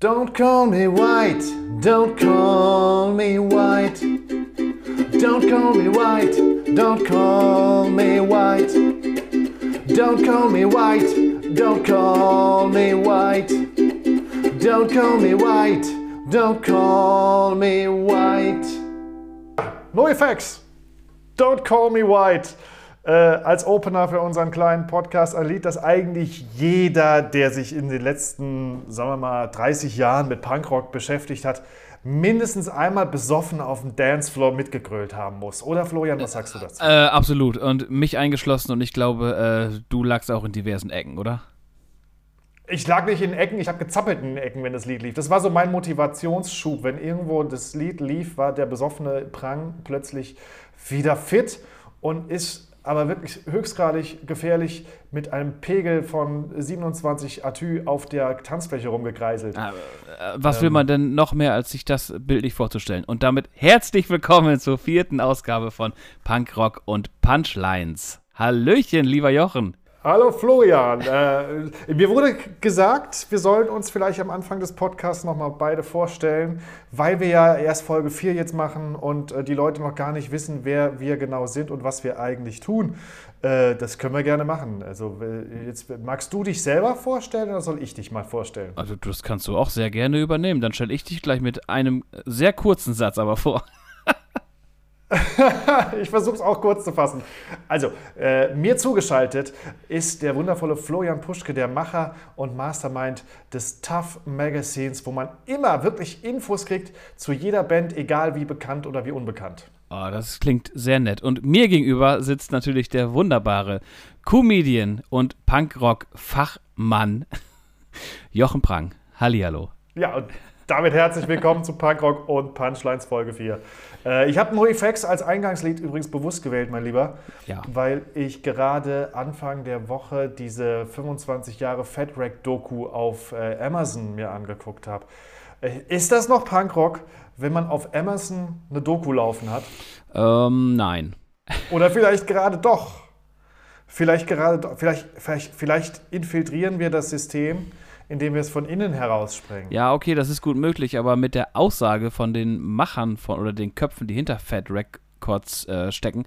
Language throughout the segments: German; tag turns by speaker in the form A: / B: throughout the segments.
A: Don't call me white, don't call me white. Don't call me white, don't call me white. Don't call me white, don't call me white. Don't call me white, don't call me white. No effects. Don't call me white. Äh, als Opener für unseren kleinen Podcast ein Lied, das eigentlich jeder, der sich in den letzten, sagen wir mal, 30 Jahren mit Punkrock beschäftigt hat, mindestens einmal besoffen auf dem Dancefloor mitgegrölt haben muss. Oder Florian, was sagst du dazu?
B: Äh, absolut. Und mich eingeschlossen und ich glaube, äh, du lagst auch in diversen Ecken, oder?
A: Ich lag nicht in Ecken, ich habe gezappelt in Ecken, wenn das Lied lief. Das war so mein Motivationsschub. Wenn irgendwo das Lied lief, war der besoffene Prang plötzlich wieder fit und ist aber wirklich höchstgradig gefährlich mit einem Pegel von 27 Atü auf der Tanzfläche rumgekreiselt.
B: Aber, äh, was ähm, will man denn noch mehr, als sich das bildlich vorzustellen? Und damit herzlich willkommen zur vierten Ausgabe von Punkrock und Punchlines. Hallöchen, lieber Jochen.
A: Hallo Florian. Äh, mir wurde gesagt, wir sollen uns vielleicht am Anfang des Podcasts nochmal beide vorstellen, weil wir ja erst Folge 4 jetzt machen und äh, die Leute noch gar nicht wissen, wer wir genau sind und was wir eigentlich tun. Äh, das können wir gerne machen. Also jetzt magst du dich selber vorstellen oder soll ich dich mal vorstellen?
B: Also das kannst du auch sehr gerne übernehmen. Dann stelle ich dich gleich mit einem sehr kurzen Satz aber vor.
A: ich versuche es auch kurz zu fassen. Also, äh, mir zugeschaltet ist der wundervolle Florian Puschke, der Macher und Mastermind des Tough Magazines, wo man immer wirklich Infos kriegt zu jeder Band, egal wie bekannt oder wie unbekannt.
B: Oh, das klingt sehr nett. Und mir gegenüber sitzt natürlich der wunderbare Comedian und Punkrock-Fachmann Jochen Prang. Hallihallo.
A: Ja, und damit herzlich willkommen zu Punkrock und Punchlines Folge 4. Äh, ich habe NoFX als Eingangslied übrigens bewusst gewählt, mein Lieber, ja. weil ich gerade Anfang der Woche diese 25 Jahre Fat Rack Doku auf äh, Amazon mir angeguckt habe. Äh, ist das noch Punkrock, wenn man auf Amazon eine Doku laufen hat?
B: Ähm, nein.
A: Oder vielleicht gerade doch. Vielleicht gerade, vielleicht, vielleicht, vielleicht infiltrieren wir das System indem wir es von innen heraus sprengen.
B: Ja, okay, das ist gut möglich, aber mit der Aussage von den Machern von oder den Köpfen, die hinter Fat Records äh, stecken,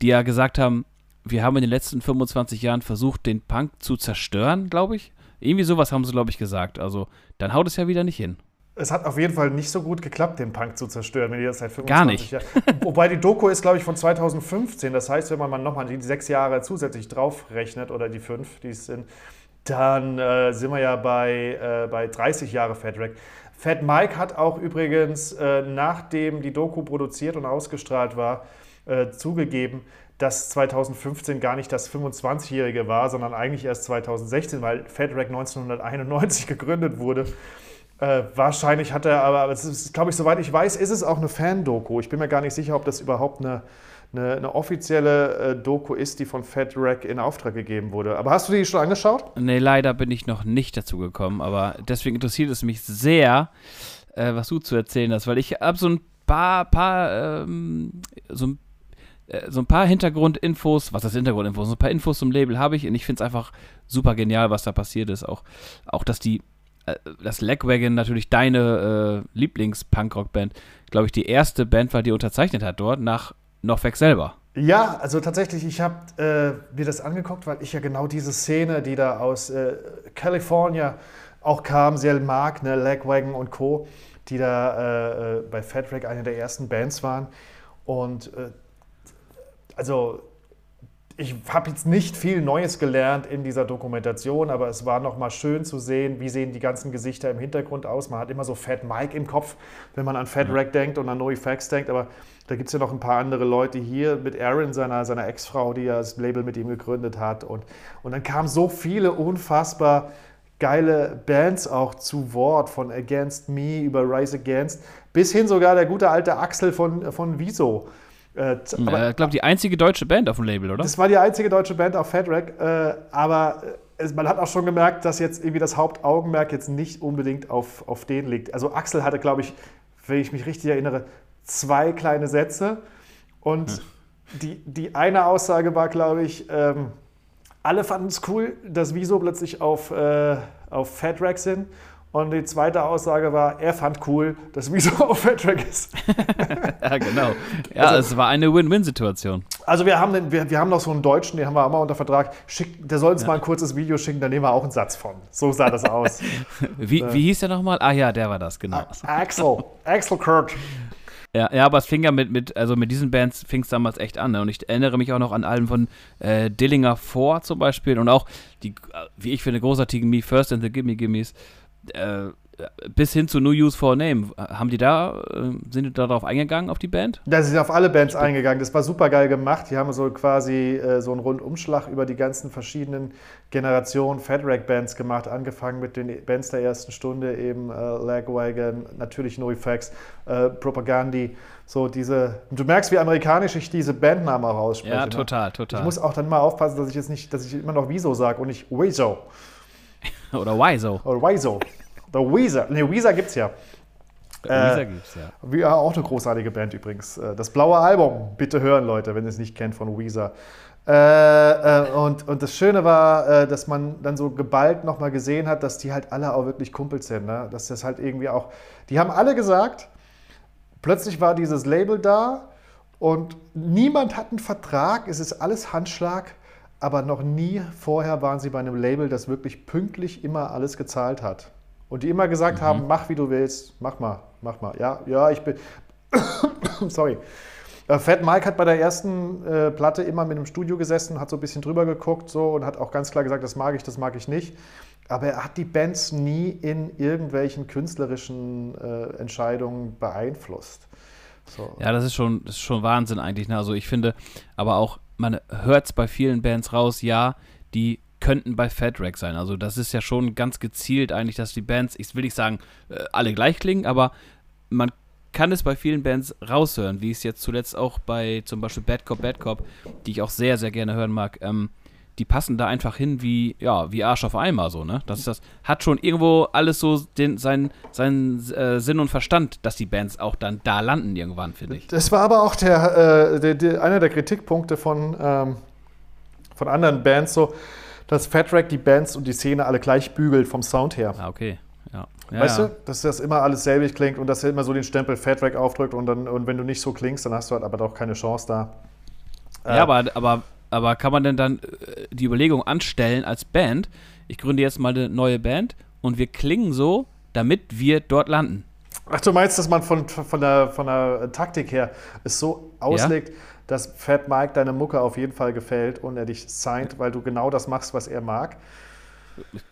B: die ja gesagt haben, wir haben in den letzten 25 Jahren versucht, den Punk zu zerstören, glaube ich. Irgendwie sowas haben sie, glaube ich, gesagt. Also, dann haut es ja wieder nicht hin.
A: Es hat auf jeden Fall nicht so gut geklappt, den Punk zu zerstören, wenn die das seit 25
B: Gar nicht.
A: Jahren. Wobei die Doku ist, glaube ich, von 2015. Das heißt, wenn man nochmal die sechs Jahre zusätzlich draufrechnet oder die fünf, die es sind, dann äh, sind wir ja bei, äh, bei 30 Jahre Fat Rack. Fat Mike hat auch übrigens, äh, nachdem die Doku produziert und ausgestrahlt war, äh, zugegeben, dass 2015 gar nicht das 25-Jährige war, sondern eigentlich erst 2016, weil Fat Rack 1991 gegründet wurde. Äh, wahrscheinlich hat er aber, es ist, glaube ich, soweit ich weiß, ist es auch eine Fan-Doku. Ich bin mir gar nicht sicher, ob das überhaupt eine, eine, eine offizielle äh, Doku ist, die von Rack in Auftrag gegeben wurde. Aber hast du die schon angeschaut?
B: Nee, leider bin ich noch nicht dazu gekommen, aber deswegen interessiert es mich sehr, äh, was du zu erzählen hast, weil ich habe so ein paar, paar ähm, so ein äh, so ein paar Hintergrundinfos, was das Hintergrundinfos, so ein paar Infos zum Label habe ich und ich finde es einfach super genial, was da passiert ist. Auch, auch dass die, äh, dass Legwagon natürlich deine äh, Lieblings-Punkrock-Band, glaube ich, die erste Band war, die unterzeichnet hat dort, nach weg selber.
A: Ja, also tatsächlich, ich habe äh, mir das angeguckt, weil ich ja genau diese Szene, die da aus äh, California auch kam, sehr mag, ne, Legwagon und Co., die da äh, äh bei Fat Wreck eine der ersten Bands waren. Und äh, also ich habe jetzt nicht viel Neues gelernt in dieser Dokumentation, aber es war nochmal schön zu sehen, wie sehen die ganzen Gesichter im Hintergrund aus. Man hat immer so Fat Mike im Kopf, wenn man an Fat Rack denkt und an NoFX denkt, aber da gibt es ja noch ein paar andere Leute hier mit Aaron, seiner, seiner Ex-Frau, die ja das Label mit ihm gegründet hat. Und, und dann kamen so viele unfassbar geile Bands auch zu Wort, von Against Me über Rise Against, bis hin sogar der gute alte Axel von, von Wieso
B: äh, ich glaube, die einzige deutsche Band auf dem Label, oder?
A: Das war die einzige deutsche Band auf Fat Rack, äh, aber es, man hat auch schon gemerkt, dass jetzt irgendwie das Hauptaugenmerk jetzt nicht unbedingt auf, auf den liegt. Also Axel hatte, glaube ich, wenn ich mich richtig erinnere, zwei kleine Sätze und hm. die, die eine Aussage war, glaube ich, ähm, alle fanden es cool, dass Wieso plötzlich auf, äh, auf Fat Rack sind Und die zweite Aussage war, er fand cool, dass Wieso auf Fat Track ist.
B: ja, genau. Ja, also, es war eine Win-Win-Situation.
A: Also wir haben, den, wir, wir haben noch so einen Deutschen, den haben wir auch mal unter Vertrag. Schick, der soll uns ja. mal ein kurzes Video schicken, da nehmen wir auch einen Satz von. So sah das aus.
B: wie, äh, wie hieß der nochmal? Ah ja, der war das, genau.
A: Axel. Axel Kurt.
B: Ja, ja, aber es fing ja mit, mit, also mit diesen Bands fing es damals echt an. Ne? Und ich erinnere mich auch noch an Alben von äh, Dillinger 4 zum Beispiel und auch die, wie ich finde, großartigen Me First and the Gimme Gimmes. Äh, bis hin zu New Use for a Name. Haben die da, äh, sind die darauf eingegangen, auf die Band?
A: Da sind auf alle Bands eingegangen. Das war super geil gemacht. Die haben so quasi äh, so einen Rundumschlag über die ganzen verschiedenen Generationen Fat Rack Bands gemacht, angefangen mit den Bands der ersten Stunde, eben äh, Lagwagon, natürlich NoFX, äh, Propagandi. So diese, du merkst, wie amerikanisch ich diese Bandnamen auch ausspreche.
B: Ja, total, ne? total.
A: Ich muss auch dann mal aufpassen, dass ich jetzt nicht, dass ich immer noch Wieso sage und nicht Wieso.
B: Oder Wieso.
A: Oder Wieso. The Weezer. Ne, Weezer gibt's ja.
B: Äh, Weezer gibt's ja.
A: Wir auch eine großartige Band übrigens. Äh, das blaue Album, bitte hören, Leute, wenn ihr es nicht kennt von Weezer. Äh, äh, und, und das Schöne war, äh, dass man dann so geballt nochmal gesehen hat, dass die halt alle auch wirklich Kumpels sind. Ne? Dass das halt irgendwie auch. Die haben alle gesagt, plötzlich war dieses Label da und niemand hat einen Vertrag, es ist alles Handschlag, aber noch nie vorher waren sie bei einem Label, das wirklich pünktlich immer alles gezahlt hat. Und die immer gesagt mhm. haben, mach wie du willst, mach mal, mach mal. Ja, ja, ich bin. Sorry. Äh, Fat Mike hat bei der ersten äh, Platte immer mit im Studio gesessen, hat so ein bisschen drüber geguckt so, und hat auch ganz klar gesagt, das mag ich, das mag ich nicht. Aber er hat die Bands nie in irgendwelchen künstlerischen äh, Entscheidungen beeinflusst.
B: So. Ja, das ist schon, das ist schon Wahnsinn eigentlich. Ne? Also ich finde, aber auch, man hört es bei vielen Bands raus, ja, die könnten bei Fat Rack sein. Also das ist ja schon ganz gezielt eigentlich, dass die Bands, ich will nicht sagen, äh, alle gleich klingen, aber man kann es bei vielen Bands raushören, wie es jetzt zuletzt auch bei zum Beispiel Bad Cop, Bad Cop, die ich auch sehr, sehr gerne hören mag, ähm, die passen da einfach hin wie, ja, wie Arsch auf Eimer, so, ne? Das, das hat schon irgendwo alles so den, seinen, seinen äh, Sinn und Verstand, dass die Bands auch dann da landen irgendwann, finde ich.
A: Das war aber auch der, äh, der, der, einer der Kritikpunkte von, ähm, von anderen Bands so, dass Fat Rack die Bands und die Szene alle gleich bügelt vom Sound her.
B: Ah, okay. Ja.
A: Ja, weißt ja. du, dass das immer alles selbig klingt und dass er immer so den Stempel Fat Rack aufdrückt und, dann, und wenn du nicht so klingst, dann hast du halt aber doch keine Chance da.
B: Ja, äh, aber, aber, aber kann man denn dann äh, die Überlegung anstellen als Band, ich gründe jetzt mal eine neue Band und wir klingen so, damit wir dort landen?
A: Ach, du meinst, dass man von, von, der, von der Taktik her es so auslegt, ja? dass Fat Mike deine Mucke auf jeden Fall gefällt und er dich signed, weil du genau das machst, was er mag.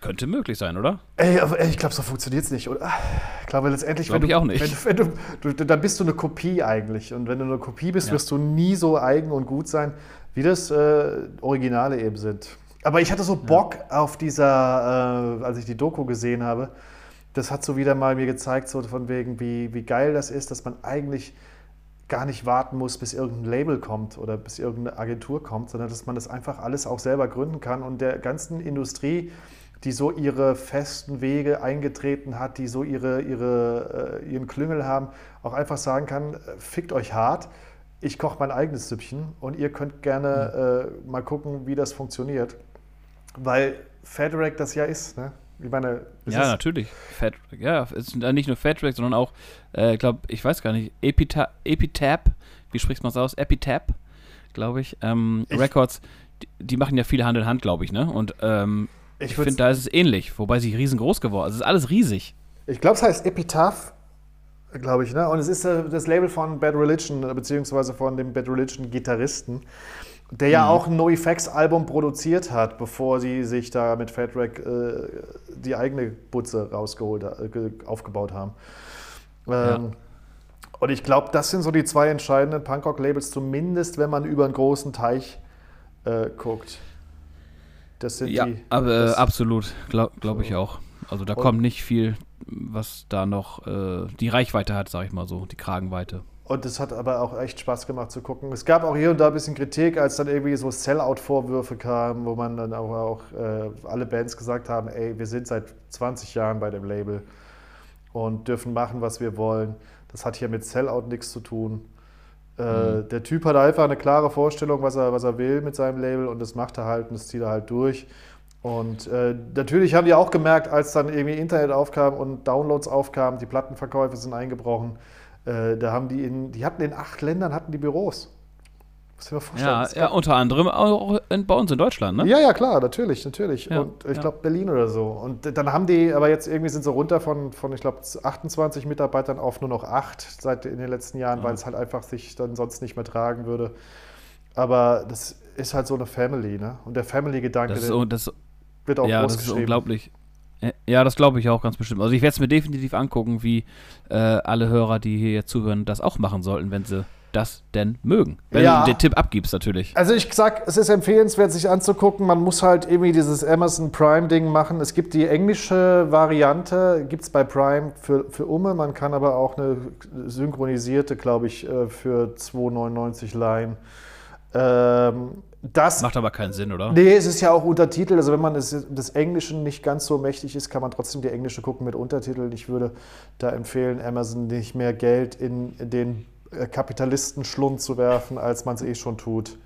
B: Könnte möglich sein, oder?
A: Ey, ey ich glaube, so funktioniert es nicht, oder? Ich glaube, letztendlich,
B: glaub wenn,
A: du,
B: auch nicht.
A: Wenn, wenn du, du, dann bist du eine Kopie eigentlich. Und wenn du eine Kopie bist, ja. wirst du nie so eigen und gut sein, wie das äh, Originale eben sind. Aber ich hatte so Bock ja. auf dieser, äh, als ich die Doku gesehen habe, das hat so wieder mal mir gezeigt, so von wegen, wie, wie geil das ist, dass man eigentlich gar nicht warten muss, bis irgendein Label kommt oder bis irgendeine Agentur kommt, sondern dass man das einfach alles auch selber gründen kann und der ganzen Industrie, die so ihre festen Wege eingetreten hat, die so ihre, ihre, äh, ihren Klüngel haben, auch einfach sagen kann, äh, fickt euch hart, ich koche mein eigenes Süppchen und ihr könnt gerne mhm. äh, mal gucken, wie das funktioniert. Weil Federac das ja ist. Ne?
B: Ich meine, ja, natürlich. Fat, ja, es ist nicht nur Fat Track, sondern auch, äh, ich glaube, ich weiß gar nicht, Epita Epitap, wie spricht man es aus? Epitap, glaube ich. Ähm, ich. Records, die, die, machen ja viele Hand in Hand, glaube ich, ne? Und ähm, ich, ich finde, da ist es ähnlich, wobei sie riesengroß geworden ist. Es ist alles riesig.
A: Ich glaube, es heißt Epitaph, glaube ich, ne? Und es ist äh, das Label von Bad Religion, beziehungsweise von dem Bad Religion Gitarristen. Der ja mhm. auch ein NoFX-Album produziert hat, bevor sie sich da mit Fat Rack äh, die eigene Butze rausgeholt, äh, aufgebaut haben. Ähm, ja. Und ich glaube, das sind so die zwei entscheidenden Punkrock-Labels, zumindest wenn man über einen großen Teich äh, guckt.
B: Das sind ja, die. Äh, absolut, glaube glaub ich auch. Also da kommt nicht viel, was da noch äh, die Reichweite hat, sag ich mal so, die Kragenweite.
A: Und es hat aber auch echt Spaß gemacht zu gucken. Es gab auch hier und da ein bisschen Kritik, als dann irgendwie so Sellout-Vorwürfe kamen, wo man dann auch, auch äh, alle Bands gesagt haben, ey, wir sind seit 20 Jahren bei dem Label und dürfen machen, was wir wollen. Das hat hier mit Sellout nichts zu tun. Äh, mhm. Der Typ hat einfach eine klare Vorstellung, was er, was er will mit seinem Label und das macht er halt und das zieht er halt durch. Und äh, natürlich haben die auch gemerkt, als dann irgendwie Internet aufkam und Downloads aufkamen, die Plattenverkäufe sind eingebrochen. Äh, da haben die in, die hatten in acht Ländern hatten die Büros.
B: Muss ich mir vorstellen. Ja, ja unter anderem auch in, bei uns in Deutschland, ne?
A: Ja, ja, klar, natürlich, natürlich. Ja, und ich glaube Berlin oder so. Und dann haben die, aber jetzt irgendwie sind sie runter von, von ich glaube, 28 Mitarbeitern auf nur noch acht seit in den letzten Jahren, weil es halt einfach sich dann sonst nicht mehr tragen würde. Aber das ist halt so eine Family, ne? Und der Family-Gedanke,
B: das, das wird auch ja, groß das ist unglaublich. Ja, das glaube ich auch ganz bestimmt. Also ich werde es mir definitiv angucken, wie äh, alle Hörer, die hier jetzt zuhören, das auch machen sollten, wenn sie das denn mögen. Wenn ja. du den Tipp abgibst, natürlich.
A: Also ich sag, es ist empfehlenswert, sich anzugucken. Man muss halt irgendwie dieses Amazon Prime-Ding machen. Es gibt die englische Variante, gibt es bei Prime für, für Umme. Man kann aber auch eine synchronisierte, glaube ich, äh, für 2,99 leihen. Ähm, das
B: macht aber keinen Sinn, oder?
A: Nee, es ist ja auch Untertitel. Also wenn man des, des Englischen nicht ganz so mächtig ist, kann man trotzdem die Englische gucken mit Untertiteln. Ich würde da empfehlen, Amazon nicht mehr Geld in den äh, Kapitalistenschlund zu werfen, als man es eh schon tut.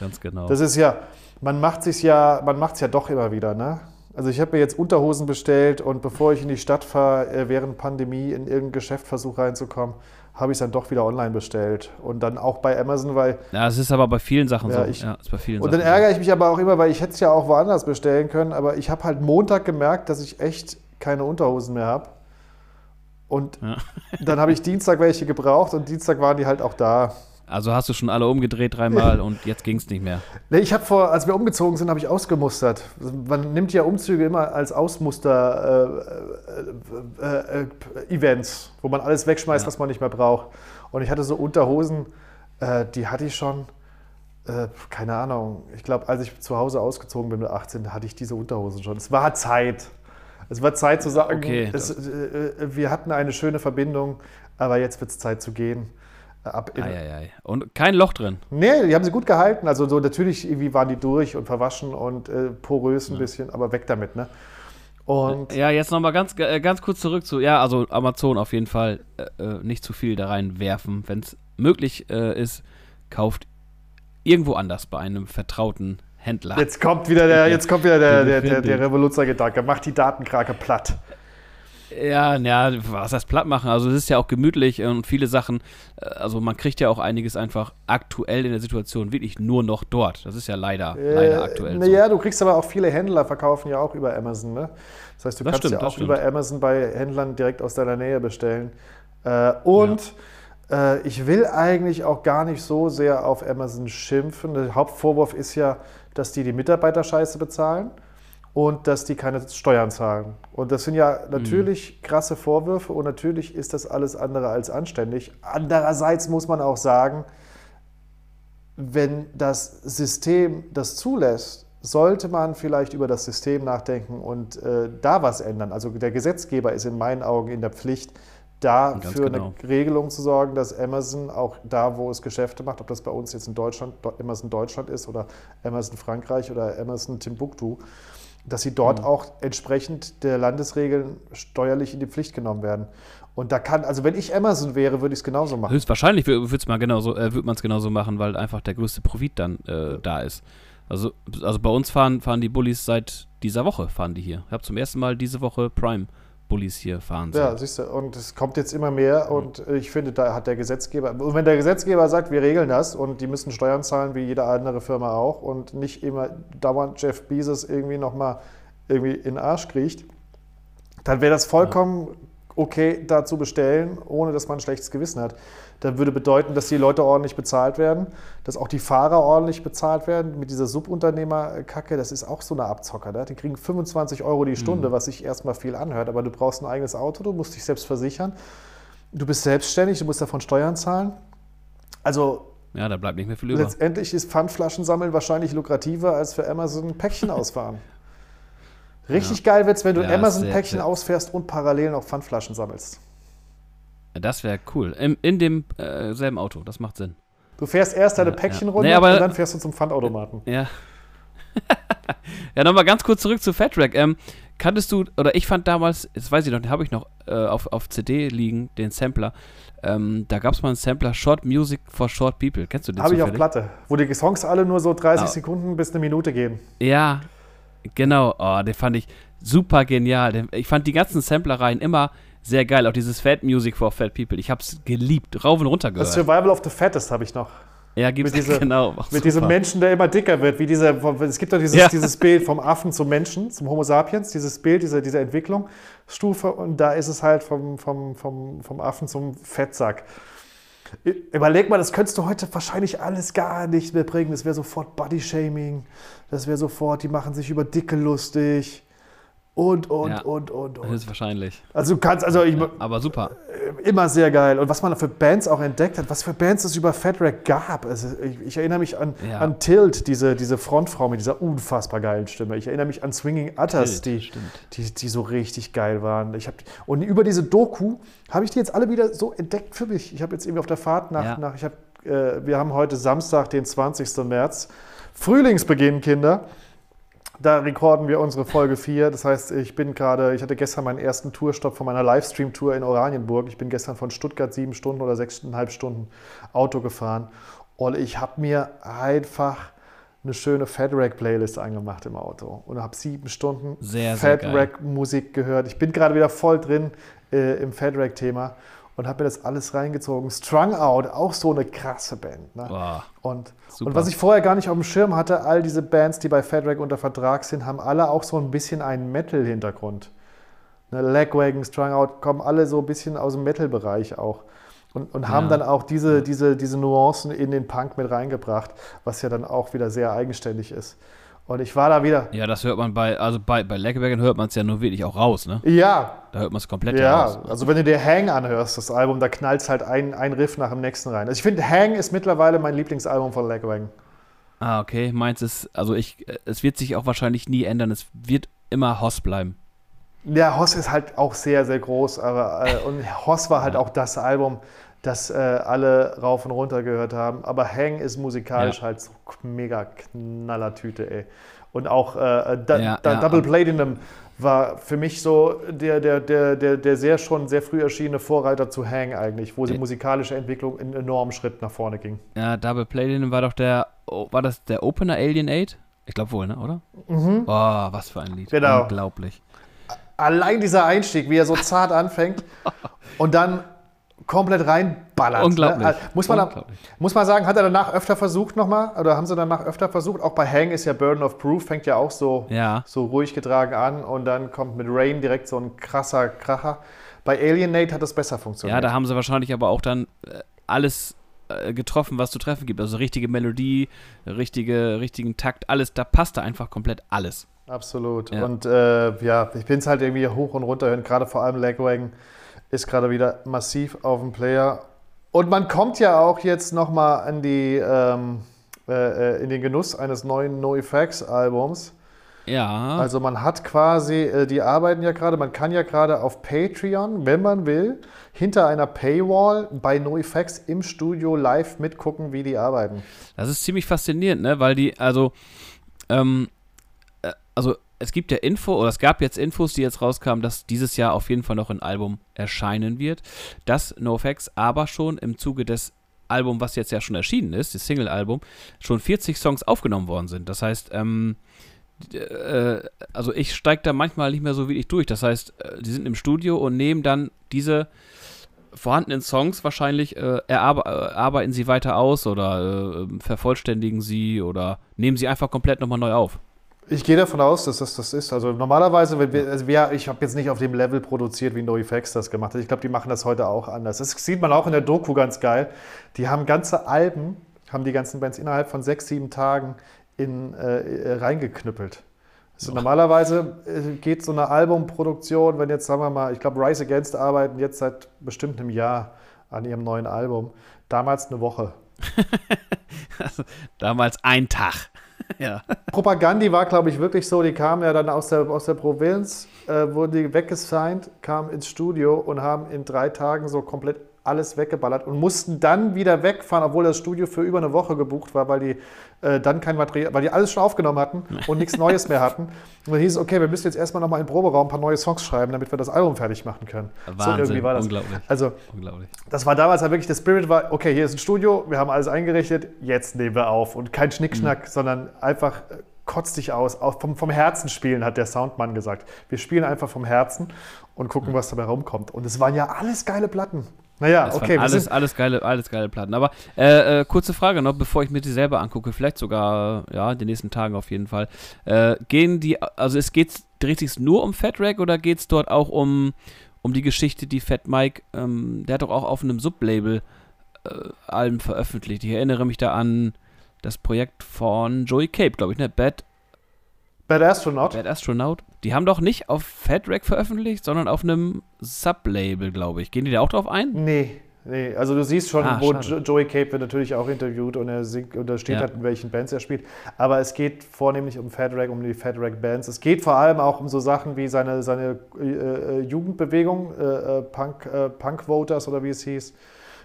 B: Ganz genau.
A: Das ist ja, man macht es ja, man macht es ja doch immer wieder, ne? Also ich habe mir jetzt Unterhosen bestellt und bevor ich in die Stadt fahre, äh, während Pandemie in irgendein Geschäft versuche reinzukommen, habe ich es dann doch wieder online bestellt. Und dann auch bei Amazon, weil.
B: Ja, es ist aber bei vielen Sachen
A: ja,
B: so.
A: Ich,
B: ja,
A: ist bei vielen und Sachen dann ärgere ich mich aber auch immer, weil ich hätte es ja auch woanders bestellen können, aber ich habe halt Montag gemerkt, dass ich echt keine Unterhosen mehr habe. Und ja. dann habe ich Dienstag welche gebraucht und Dienstag waren die halt auch da.
B: Also hast du schon alle umgedreht dreimal und jetzt ging es nicht mehr.
A: Nee, ich habe vor, als wir umgezogen sind, habe ich ausgemustert. Man nimmt ja Umzüge immer als Ausmuster-Events, äh, äh, äh, wo man alles wegschmeißt, ja. was man nicht mehr braucht. Und ich hatte so Unterhosen, äh, die hatte ich schon, äh, keine Ahnung, ich glaube, als ich zu Hause ausgezogen bin mit 18, hatte ich diese Unterhosen schon. Es war Zeit. Es war Zeit zu sagen, okay, es, äh, wir hatten eine schöne Verbindung, aber jetzt wird es Zeit zu gehen.
B: Ab in, ei, ei, ei. Und kein Loch drin.
A: Nee, die haben sie gut gehalten. Also so natürlich irgendwie waren die durch und verwaschen und äh, porös ein ja. bisschen, aber weg damit, ne?
B: Und ja, jetzt nochmal ganz, äh, ganz kurz zurück zu, ja, also Amazon auf jeden Fall äh, äh nicht zu viel da reinwerfen. Wenn es möglich äh, ist, kauft irgendwo anders bei einem vertrauten Händler.
A: Jetzt kommt wieder der, jetzt kommt wieder der, der, der, der Revoluzergedanke. Macht die Datenkrake platt.
B: Ja, ja, was heißt platt machen? Also es ist ja auch gemütlich und viele Sachen, äh, also man kriegt ja auch einiges einfach aktuell in der Situation wirklich nur noch dort. Das ist ja leider, äh, leider aktuell.
A: Naja, so. du kriegst aber auch viele Händler verkaufen ja auch über Amazon, ne? Das heißt, du das kannst stimmt, ja auch über Amazon bei Händlern direkt aus deiner Nähe bestellen. Äh, und ja. äh, ich will eigentlich auch gar nicht so sehr auf Amazon schimpfen. Der Hauptvorwurf ist ja, dass die die Mitarbeiter scheiße bezahlen und dass die keine Steuern zahlen. Und das sind ja natürlich krasse Vorwürfe und natürlich ist das alles andere als anständig. Andererseits muss man auch sagen, wenn das System das zulässt, sollte man vielleicht über das System nachdenken und äh, da was ändern. Also der Gesetzgeber ist in meinen Augen in der Pflicht, da für genau. eine Regelung zu sorgen, dass Amazon auch da, wo es Geschäfte macht, ob das bei uns jetzt in Deutschland, Amazon Deutschland ist oder Amazon Frankreich oder Amazon Timbuktu, dass sie dort mhm. auch entsprechend der Landesregeln steuerlich in die Pflicht genommen werden. Und da kann, also wenn ich Amazon wäre, würde ich es genauso machen.
B: Höchstwahrscheinlich würde man genauso, äh, man es genauso machen, weil einfach der größte Profit dann äh, da ist. Also, also bei uns fahren, fahren die Bullies seit dieser Woche, fahren die hier. Ich habe zum ersten Mal diese Woche Prime Bullies hier fahren.
A: Sind. Ja, siehst du, und es kommt jetzt immer mehr und ich finde, da hat der Gesetzgeber, und wenn der Gesetzgeber sagt, wir regeln das und die müssen Steuern zahlen, wie jede andere Firma auch und nicht immer dauernd Jeff Bezos irgendwie nochmal irgendwie in den Arsch kriegt, dann wäre das vollkommen okay, da zu bestellen, ohne dass man ein schlechtes Gewissen hat. Das würde bedeuten, dass die Leute ordentlich bezahlt werden, dass auch die Fahrer ordentlich bezahlt werden. Mit dieser Subunternehmerkacke, das ist auch so eine Abzocker. Ne? Die kriegen 25 Euro die Stunde, mhm. was sich erstmal viel anhört, aber du brauchst ein eigenes Auto, du musst dich selbst versichern. Du bist selbstständig, du musst davon Steuern zahlen. Also
B: ja, da bleibt nicht mehr viel über.
A: Letztendlich ist Pfandflaschen sammeln wahrscheinlich lukrativer als für Amazon Päckchen ausfahren. Richtig ja. geil wird es, wenn du ja, Amazon-Päckchen ausfährst und parallel noch Pfandflaschen sammelst.
B: Das wäre cool. Im, in dem äh, selben Auto, das macht Sinn.
A: Du fährst erst deine Päckchen ja. runter nee, und dann fährst du zum Pfandautomaten.
B: Ja. ja, nochmal ganz kurz zurück zu Fatrack. Ähm, kanntest du, oder ich fand damals, das weiß ich noch, den habe ich noch äh, auf, auf CD liegen, den Sampler. Ähm, da gab es mal einen Sampler Short Music for Short People. Kennst du den?
A: Habe ich auf Platte, wo die Songs alle nur so 30 ah. Sekunden bis eine Minute gehen.
B: Ja, Genau, oh, den fand ich super genial. Ich fand die ganzen Samplereien immer sehr geil. Auch dieses Fat Music for Fat People. Ich hab's geliebt, rauf und runter gehört.
A: Das Survival of the Fattest habe ich noch.
B: Ja, gibt's
A: mit diese,
B: genau.
A: Mit diesem Menschen, der immer dicker wird, wie dieser, es gibt doch dieses, ja. dieses Bild vom Affen zum Menschen, zum Homo sapiens, dieses Bild, diese, diese Entwicklungsstufe und da ist es halt vom, vom, vom, vom Affen zum Fettsack. Überleg mal, das könntest du heute wahrscheinlich alles gar nicht mehr bringen. Das wäre sofort Body-Shaming, das wäre sofort, die machen sich über Dicke lustig. Und, und, ja, und, und, und.
B: Höchstwahrscheinlich.
A: Also du kannst, also ich,
B: ja, Aber super.
A: Äh, immer sehr geil. Und was man für Bands auch entdeckt hat, was für Bands es über Fat Rack gab. Also ich, ich erinnere mich an, ja. an Tilt, diese, diese Frontfrau mit dieser unfassbar geilen Stimme. Ich erinnere mich an Swinging Utters, Tilt, die, die, die so richtig geil waren. Ich hab, und über diese Doku habe ich die jetzt alle wieder so entdeckt für mich. Ich habe jetzt irgendwie auf der Fahrt nach, nach ich habe, äh, wir haben heute Samstag, den 20. März. Frühlingsbeginn, Kinder. Da rekorden wir unsere Folge 4. Das heißt, ich bin gerade, ich hatte gestern meinen ersten Tourstopp von meiner Livestream-Tour in Oranienburg. Ich bin gestern von Stuttgart sieben Stunden oder sechseinhalb Stunden Auto gefahren. Und ich habe mir einfach eine schöne Fadrack-Playlist angemacht im Auto und habe sieben Stunden Fadrack-Musik gehört. Ich bin gerade wieder voll drin äh, im Fadrack-Thema und habe mir das alles reingezogen. Strung Out, auch so eine krasse Band. Ne?
B: Wow,
A: und, und, was ich vorher gar nicht auf dem Schirm hatte, all diese Bands, die bei Fadrack unter Vertrag sind, haben alle auch so ein bisschen einen Metal-Hintergrund. Ne? Lagwagon, Strung Out kommen alle so ein bisschen aus dem Metal-Bereich auch. Und, und haben ja. dann auch diese, diese, diese Nuancen in den Punk mit reingebracht, was ja dann auch wieder sehr eigenständig ist. Und ich war da wieder.
B: Ja, das hört man bei, also bei, bei Leckebergen hört man es ja nur wirklich auch raus, ne?
A: Ja.
B: Da hört man es komplett
A: ja,
B: raus.
A: Ja, also wenn du dir Hang anhörst, das Album, da knallt es halt ein, ein Riff nach dem nächsten rein. Also ich finde, Hang ist mittlerweile mein Lieblingsalbum von Leckebergen.
B: Ah, okay. Meins ist, also ich, es wird sich auch wahrscheinlich nie ändern. Es wird immer Hoss bleiben.
A: Ja, Hoss ist halt auch sehr, sehr groß. Aber, äh, und Hoss war halt ja. auch das Album, das äh, alle rauf und runter gehört haben. Aber Hang ist musikalisch ja. halt so mega Knallertüte, ey. Und auch äh, da, ja, da, ja, Double Platinum war für mich so der, der, der, der, der sehr schon sehr früh erschienene Vorreiter zu Hang eigentlich, wo die musikalische Entwicklung einen enormen Schritt nach vorne ging.
B: Ja, Double Platinum war doch der, oh, war das der Opener Alien 8? Ich glaube wohl, ne, oder?
A: Mhm.
B: Oh, was für ein Lied.
A: Genau.
B: Unglaublich.
A: Allein dieser Einstieg, wie er so zart anfängt und dann komplett reinballert.
B: Ne? Unglaublich. Ne?
A: Muss, man, Unglaublich. muss man sagen, hat er danach öfter versucht nochmal? Oder haben sie danach öfter versucht? Auch bei Hang ist ja Burden of Proof, fängt ja auch so,
B: ja.
A: so ruhig getragen an und dann kommt mit Rain direkt so ein krasser Kracher. Bei Alienate hat das besser funktioniert.
B: Ja, da haben sie wahrscheinlich aber auch dann äh, alles äh, getroffen, was zu treffen gibt. Also richtige Melodie, richtige, richtigen Takt, alles, da passte einfach komplett alles.
A: Absolut. Ja. Und äh, ja, ich bin es halt irgendwie hoch und runter hören, gerade vor allem Lagwagon ist gerade wieder massiv auf dem Player. Und man kommt ja auch jetzt nochmal in, ähm, äh, in den Genuss eines neuen NoFX-Albums.
B: Ja.
A: Also man hat quasi, äh, die arbeiten ja gerade, man kann ja gerade auf Patreon, wenn man will, hinter einer Paywall bei NoFX im Studio live mitgucken, wie die arbeiten.
B: Das ist ziemlich faszinierend, ne? Weil die, also, ähm, äh, also es gibt ja Info, oder es gab jetzt Infos, die jetzt rauskamen, dass dieses Jahr auf jeden Fall noch ein Album erscheinen wird. Dass NoFX aber schon im Zuge des Albums, was jetzt ja schon erschienen ist, das Single-Album, schon 40 Songs aufgenommen worden sind. Das heißt, ähm, äh, also ich steige da manchmal nicht mehr so wirklich durch. Das heißt, äh, die sind im Studio und nehmen dann diese vorhandenen Songs wahrscheinlich, äh, erarbeiten sie weiter aus oder äh, vervollständigen sie oder nehmen sie einfach komplett nochmal neu auf.
A: Ich gehe davon aus, dass das das ist. Also normalerweise, wenn wir, also wir, ich habe jetzt nicht auf dem Level produziert, wie NoFX das gemacht hat. Ich glaube, die machen das heute auch anders. Das sieht man auch in der Doku ganz geil. Die haben ganze Alben, haben die ganzen Bands innerhalb von sechs, sieben Tagen in, äh, reingeknüppelt. Also normalerweise äh, geht so eine Albumproduktion, wenn jetzt, sagen wir mal, ich glaube, Rise Against arbeiten jetzt seit bestimmt einem Jahr an ihrem neuen Album. Damals eine Woche.
B: also, damals ein Tag. Ja.
A: Propagandi war, glaube ich, wirklich so. Die kamen ja dann aus der, aus der Provinz, äh, wurden die weggesigned, kamen ins Studio und haben in drei Tagen so komplett alles weggeballert und mussten dann wieder wegfahren, obwohl das Studio für über eine Woche gebucht war, weil die äh, dann kein Material, weil die alles schon aufgenommen hatten und nichts Neues mehr hatten. Und dann hieß es, okay, wir müssen jetzt erstmal nochmal im Proberaum ein paar neue Songs schreiben, damit wir das Album fertig machen können.
B: Wahnsinn, so irgendwie war das. Unglaublich.
A: Also,
B: unglaublich.
A: das war damals halt wirklich, der Spirit war, okay, hier ist ein Studio, wir haben alles eingerichtet, jetzt nehmen wir auf. Und kein Schnickschnack, mhm. sondern einfach kotzt dich aus. Auch vom, vom Herzen spielen, hat der Soundmann gesagt. Wir spielen einfach vom Herzen und gucken, was dabei rumkommt. Und es waren ja alles geile Platten. Naja,
B: Das
A: okay.
B: alles, alles, geile, alles geile Platten. Aber äh, äh, kurze Frage noch, bevor ich mir die selber angucke, vielleicht sogar, ja, in den nächsten Tagen auf jeden Fall. Äh, gehen die, also es geht, dreht sich nur um Fat Rack oder geht es dort auch um, um die Geschichte, die Fat Mike, ähm, der hat doch auch auf einem Sublabel äh, Alben veröffentlicht. Ich erinnere mich da an das Projekt von Joey Cape, glaube ich, ne? Bad,
A: Bad Astronaut.
B: Bad Astronaut. Die haben doch nicht auf Fat Rack veröffentlicht, sondern auf einem Sublabel, glaube ich. Gehen die da auch drauf ein?
A: Nee, nee. Also du siehst schon,
B: Ah,
A: wo
B: schade.
A: jo Joey Cape wird natürlich auch interviewt und er singt und da steht
B: Ja.
A: halt, in welchen Bands er spielt. Aber es geht vornehmlich um Fat Rack, um die Fat Rack Bands. Es geht vor allem auch um so Sachen wie seine, seine äh, äh, Jugendbewegung, äh, äh, Punk, äh, Punk Voters oder wie es hieß,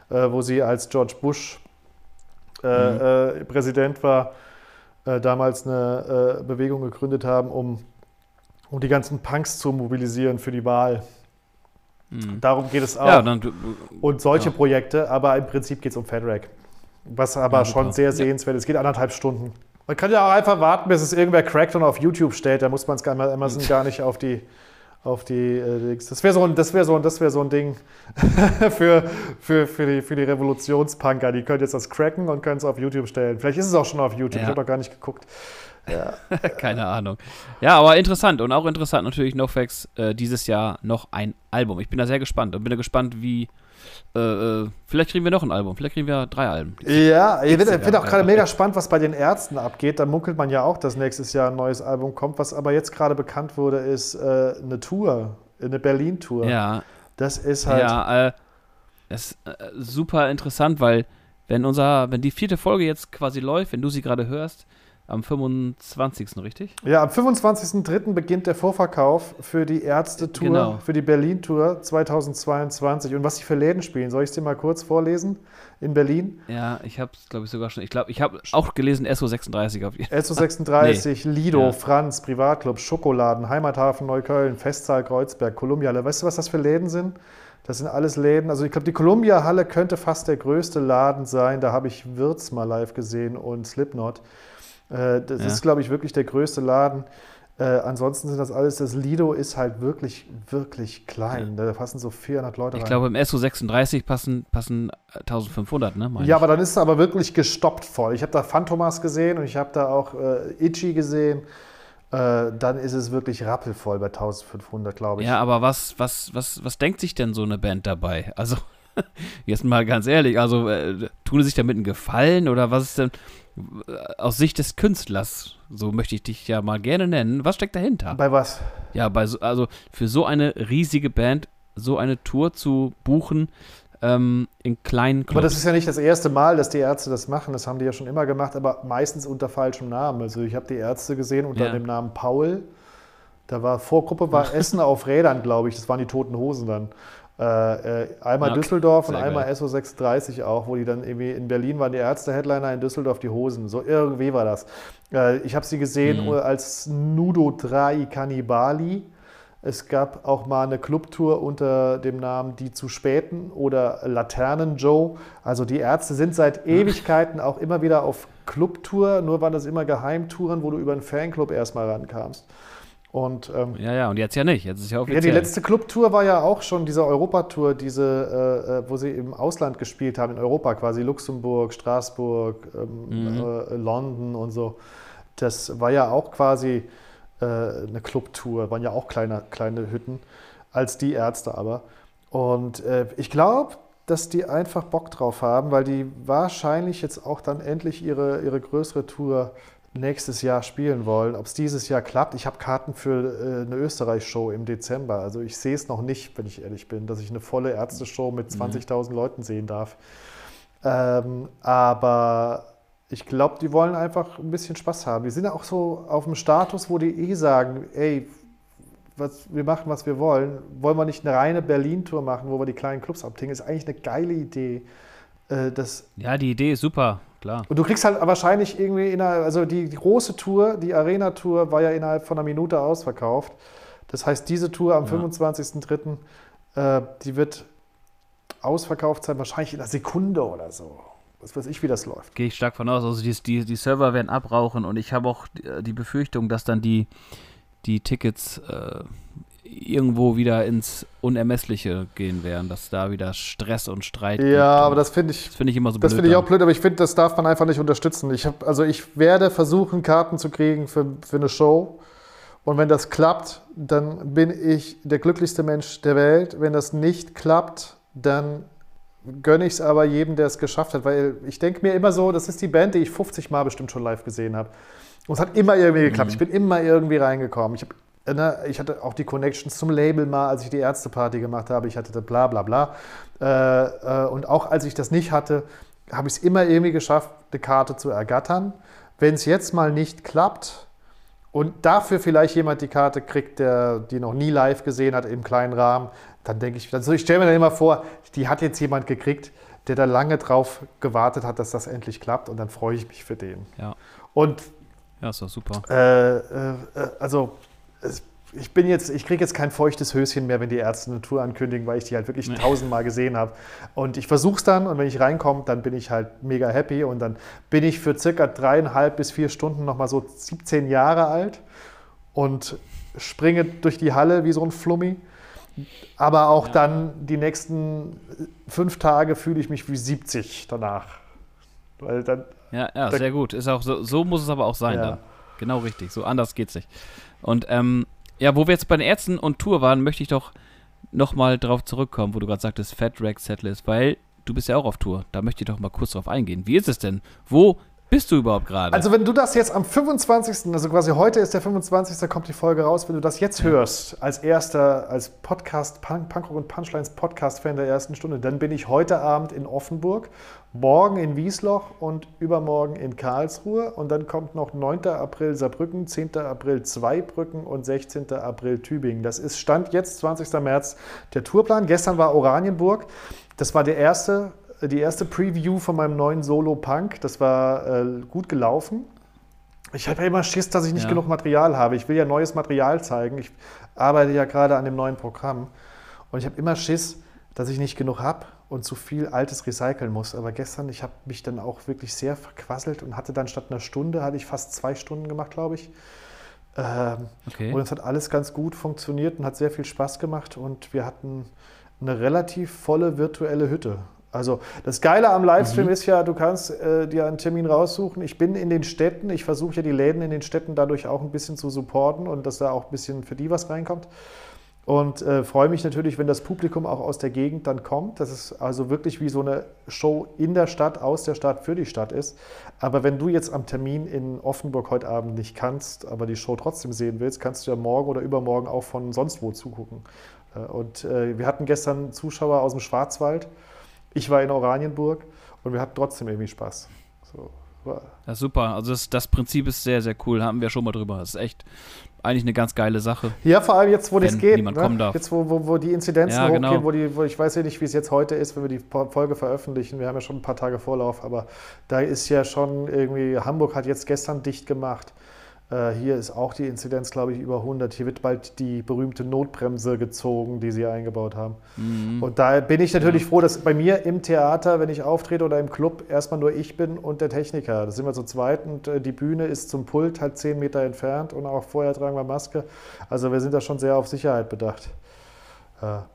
A: äh, wo sie als George Bush
B: Mhm.
A: Präsident war, äh, damals eine äh, Bewegung gegründet haben, um, um die ganzen Punks zu mobilisieren für die Wahl.
B: Hm.
A: Darum geht es auch.
B: Ja, dann,
A: Und solche
B: Ja.
A: Projekte, aber im Prinzip geht es um FedRack. Was aber
B: Ja,
A: schon sehr sehenswert ist. Es geht anderthalb Stunden. Man kann ja auch einfach warten, bis es irgendwer crackt und auf YouTube stellt. Da muss man es gar, Amazon gar nicht auf die. Auf die äh, Dings. das wäre so, ein- das wär so, ein- das wär so ein Ding für, für, für, die, für die Revolutionspunker. Die können jetzt das cracken und können es auf YouTube stellen. Vielleicht ist es auch schon auf YouTube.
B: Ja.
A: Ich habe noch gar nicht geguckt. Ja.
B: Keine Ahnung. Ja, aber interessant und auch interessant natürlich NoFX äh, dieses Jahr noch ein Album. Ich bin da sehr gespannt und bin da gespannt, wie. Äh, äh, vielleicht kriegen wir noch ein Album, vielleicht kriegen wir drei Alben.
A: Ja, ich finde find auch gerade mega spannend, was bei den Ärzten abgeht. Da munkelt man ja auch, dass nächstes Jahr ein neues Album kommt. Was aber jetzt gerade bekannt wurde, ist äh, eine Tour, eine Berlin-Tour.
B: Ja,
A: Das ist halt.
B: ja, äh, das ist äh, super interessant, weil wenn unser, wenn die vierte Folge jetzt quasi läuft, wenn du sie gerade hörst, am 25. richtig?
A: Ja, am 25.03. beginnt der Vorverkauf für die Ärzte-Tour,
B: Genau.
A: für die Berlin-Tour 2022. Und was sie für Läden spielen, soll ich es dir mal kurz vorlesen? In Berlin.
B: Ja, ich habe es, glaube ich, sogar schon. Ich glaube, ich habe auch gelesen SO36 auf
A: SO36, Lido,
B: Ja.
A: Franz, Privatclub, Schokoladen, Heimathafen Neukölln, Festsaal Kreuzberg, Kolumbiahalle. Weißt du, was das für Läden sind? Das sind alles Läden. Also ich glaube, die Columbia-Halle könnte fast der größte Laden sein. Da habe ich Wirtz mal live gesehen und Slipknot. Äh, das
B: Ja.
A: ist, glaube ich, wirklich der größte Laden. Äh, ansonsten sind das alles, das Lido ist halt wirklich, wirklich klein. Da passen so 400 Leute
B: Ich
A: rein.
B: glaube, im SO36 passen, passen äh, 1500, ne? meine
A: Ja,
B: ich.
A: aber dann ist es aber wirklich gestoppt voll. Ich habe da Phantomas gesehen und ich habe da auch äh, Itchy gesehen. Äh, dann ist es wirklich rappelvoll bei 1500, glaube ich.
B: Ja, aber was, was, was, was denkt sich denn so eine Band dabei? Also, jetzt mal ganz ehrlich, also äh, tun sie sich damit einen Gefallen oder was ist denn äh, aus Sicht des Künstlers, so möchte ich dich ja mal gerne nennen, was steckt dahinter?
A: Bei was?
B: Ja, bei so, also für so eine riesige Band so eine Tour zu buchen ähm, in kleinen Clubs.
A: Aber das ist ja nicht das erste Mal, dass die Ärzte das machen. Das haben die ja schon immer gemacht, aber meistens unter falschem Namen. Also ich habe die Ärzte gesehen unter
B: Ja.
A: dem Namen Paul. Da war Vorgruppe war Essen auf Rädern, glaube ich. Das waren die Toten Hosen dann. Äh, äh, einmal
B: Okay.
A: Düsseldorf und
B: Sehr
A: einmal
B: geil.
A: SO36 auch, wo die dann irgendwie in Berlin waren die Ärzte Headliner, in Düsseldorf die Hosen. So irgendwie war das. Äh, ich habe sie gesehen
B: Mhm.
A: äh, als Nudo Trai Cannibali. Es gab auch mal eine Clubtour unter dem Namen Die zu Späten oder Laternen Joe. Also die Ärzte sind seit Ewigkeiten auch immer wieder auf Clubtour, nur waren das immer Geheimtouren, wo du über einen Fanclub erstmal rankamst. Und ähm,
B: ja, ja, und jetzt ja nicht. Jetzt ist ja
A: ja,
B: offiziell.
A: die letzte Clubtour war ja auch schon diese Europatour, diese, äh, äh, wo sie im Ausland gespielt haben, in Europa quasi, Luxemburg, Straßburg, ähm,
B: Mhm.
A: äh, London und so. Das war ja auch quasi äh, eine Clubtour, waren ja auch kleine, kleine Hütten, als die Ärzte aber. Und äh, ich glaube, dass die einfach Bock drauf haben, weil die wahrscheinlich jetzt auch dann endlich ihre, ihre größere Tour nächstes Jahr spielen wollen. Ob es dieses Jahr klappt, ich habe Karten für äh, eine Österreich-Show im Dezember. Also ich sehe es noch nicht, wenn ich ehrlich bin, dass ich eine volle Ärzte-Show mit 20.000 Leuten sehen darf. Ähm, aber ich glaube, die wollen einfach ein bisschen Spaß haben. Die sind ja auch so auf dem Status, wo die eh sagen, ey, was, wir machen, was wir wollen. Wollen wir nicht eine reine Berlin-Tour machen, wo wir die kleinen Clubs abtinken? Ist eigentlich eine geile Idee. Äh, das,
B: ja, die Idee ist super, klar.
A: und du kriegst halt wahrscheinlich irgendwie, in einer, also die, die große Tour, die Arena-Tour war ja innerhalb von einer Minute ausverkauft. Das heißt, diese Tour am
B: Ja.
A: 25.03., äh, die wird ausverkauft sein, wahrscheinlich in einer Sekunde oder so. was weiß ich, wie das läuft.
B: Gehe ich stark von aus. Also die, die, die Server werden abrauchen und ich habe auch die, die, Befürchtung, dass dann die, die Tickets äh, irgendwo wieder ins Unermessliche gehen werden, dass da wieder Stress und Streit
A: Ja, aber das finde ich,
B: das ich immer so
A: Das finde ich auch blöd, aber ich finde, das darf man einfach nicht unterstützen. Ich habe, also ich werde versuchen, Karten zu kriegen für, für eine Show. Und wenn das klappt, dann bin ich der glücklichste Mensch der Welt. Wenn das nicht klappt, dann gönne ich es aber jedem, der es geschafft hat. Weil ich denke mir immer so, das ist die Band, die ich 50 Mal bestimmt schon live gesehen habe. Und es hat immer irgendwie geklappt. Mhm. Ich bin immer irgendwie reingekommen. Ich, hab, ne, ich hatte auch die Connections zum Label mal, als ich die Ärzteparty gemacht habe. Ich hatte bla bla bla. Äh, äh, und auch als ich das nicht hatte, habe ich es immer irgendwie geschafft, eine Karte zu ergattern. Wenn es jetzt mal nicht klappt, und dafür vielleicht jemand die Karte kriegt, der die noch nie live gesehen hat im kleinen Rahmen, dann denke ich, also ich stelle mir dann immer vor, die hat jetzt jemand gekriegt, der da lange drauf gewartet hat, dass das endlich klappt und dann freue ich mich für den.
B: Ja.
A: Und
B: ja, ist doch super.
A: Äh, äh, also es, ich bin jetzt, ich kriege jetzt kein feuchtes Höschen mehr, wenn die Ärzte eine Tour ankündigen, weil ich die halt wirklich nee. tausendmal gesehen habe. Und ich versuche es dann und wenn ich reinkomme, dann bin ich halt mega happy und dann bin ich für circa dreieinhalb bis vier Stunden nochmal so 17 Jahre alt und springe durch die Halle wie so ein Flummi. Aber auch ja. dann die nächsten fünf Tage fühle ich mich wie 70 danach.
B: Weil dann, ja, ja, sehr gut. Ist auch so, so muss es aber auch sein ja. dann. Genau richtig. So anders geht's nicht. Und ähm, ja, wo wir jetzt bei den Ärzten und Tour waren, möchte ich doch nochmal drauf zurückkommen, wo du gerade sagtest, Fat Rack Setlist, weil du bist ja auch auf Tour. Da möchte ich doch mal kurz drauf eingehen. Wie ist es denn? Wo bist du überhaupt gerade?
A: Also, wenn du das jetzt am 25., also quasi heute ist der 25., da kommt die Folge raus, wenn du das jetzt hörst, als erster, als Podcast, Punk, Punkrock und Punchlines Podcast-Fan der ersten Stunde, dann bin ich heute Abend in Offenburg, morgen in Wiesloch und übermorgen in Karlsruhe. Und dann kommt noch 9. April Saarbrücken, 10. April Zweibrücken und 16. April Tübingen. Das ist Stand jetzt, 20. März, der Tourplan. Gestern war Oranienburg. Das war der erste die erste Preview von meinem neuen Solo Punk. Das war äh, gut gelaufen. Ich habe ja immer Schiss, dass ich nicht ja. genug Material habe. Ich will ja neues Material zeigen. Ich arbeite ja gerade an dem neuen Programm. Und ich habe immer Schiss, dass ich nicht genug habe und zu viel Altes recyceln muss. Aber gestern, ich habe mich dann auch wirklich sehr verquasselt und hatte dann statt einer Stunde, hatte ich fast zwei Stunden gemacht, glaube ich. Ähm, okay. Und es hat alles ganz gut funktioniert und hat sehr viel Spaß gemacht. Und wir hatten eine relativ volle virtuelle Hütte. Also das Geile am Livestream mhm. ist ja, du kannst äh, dir einen Termin raussuchen. Ich bin in den Städten, ich versuche ja die Läden in den Städten dadurch auch ein bisschen zu supporten und dass da auch ein bisschen für die was reinkommt. Und äh, freue mich natürlich, wenn das Publikum auch aus der Gegend dann kommt. Das ist also wirklich wie so eine Show in der Stadt, aus der Stadt, für die Stadt ist. Aber wenn du jetzt am Termin in Offenburg heute Abend nicht kannst, aber die Show trotzdem sehen willst, kannst du ja morgen oder übermorgen auch von sonst wo zugucken. Äh, und äh, wir hatten gestern Zuschauer aus dem Schwarzwald ich war in Oranienburg und wir hatten trotzdem irgendwie Spaß. So,
B: ja, super. Also das, das Prinzip ist sehr, sehr cool. Haben wir schon mal drüber. Das ist echt eigentlich eine ganz geile Sache.
A: Ja, vor allem jetzt, wo das geht. Ne? Jetzt, wo, wo, wo die Inzidenzen ja, genau. hochgehen, wo die, wo ich weiß ja nicht, wie es jetzt heute ist, wenn wir die Folge veröffentlichen. Wir haben ja schon ein paar Tage Vorlauf, aber da ist ja schon irgendwie, Hamburg hat jetzt gestern dicht gemacht. Äh, hier ist auch die Inzidenz, glaube ich, über 100. Hier wird bald die berühmte Notbremse gezogen, die sie eingebaut haben. Mhm. Und da bin ich natürlich ja. froh, dass bei mir im Theater, wenn ich auftrete oder im Club, erstmal nur ich bin und der Techniker. Das sind wir zu zweit und äh, die Bühne ist zum Pult halt 10 Meter entfernt und auch vorher tragen wir Maske. Also wir sind da schon sehr auf Sicherheit bedacht.
B: Ja.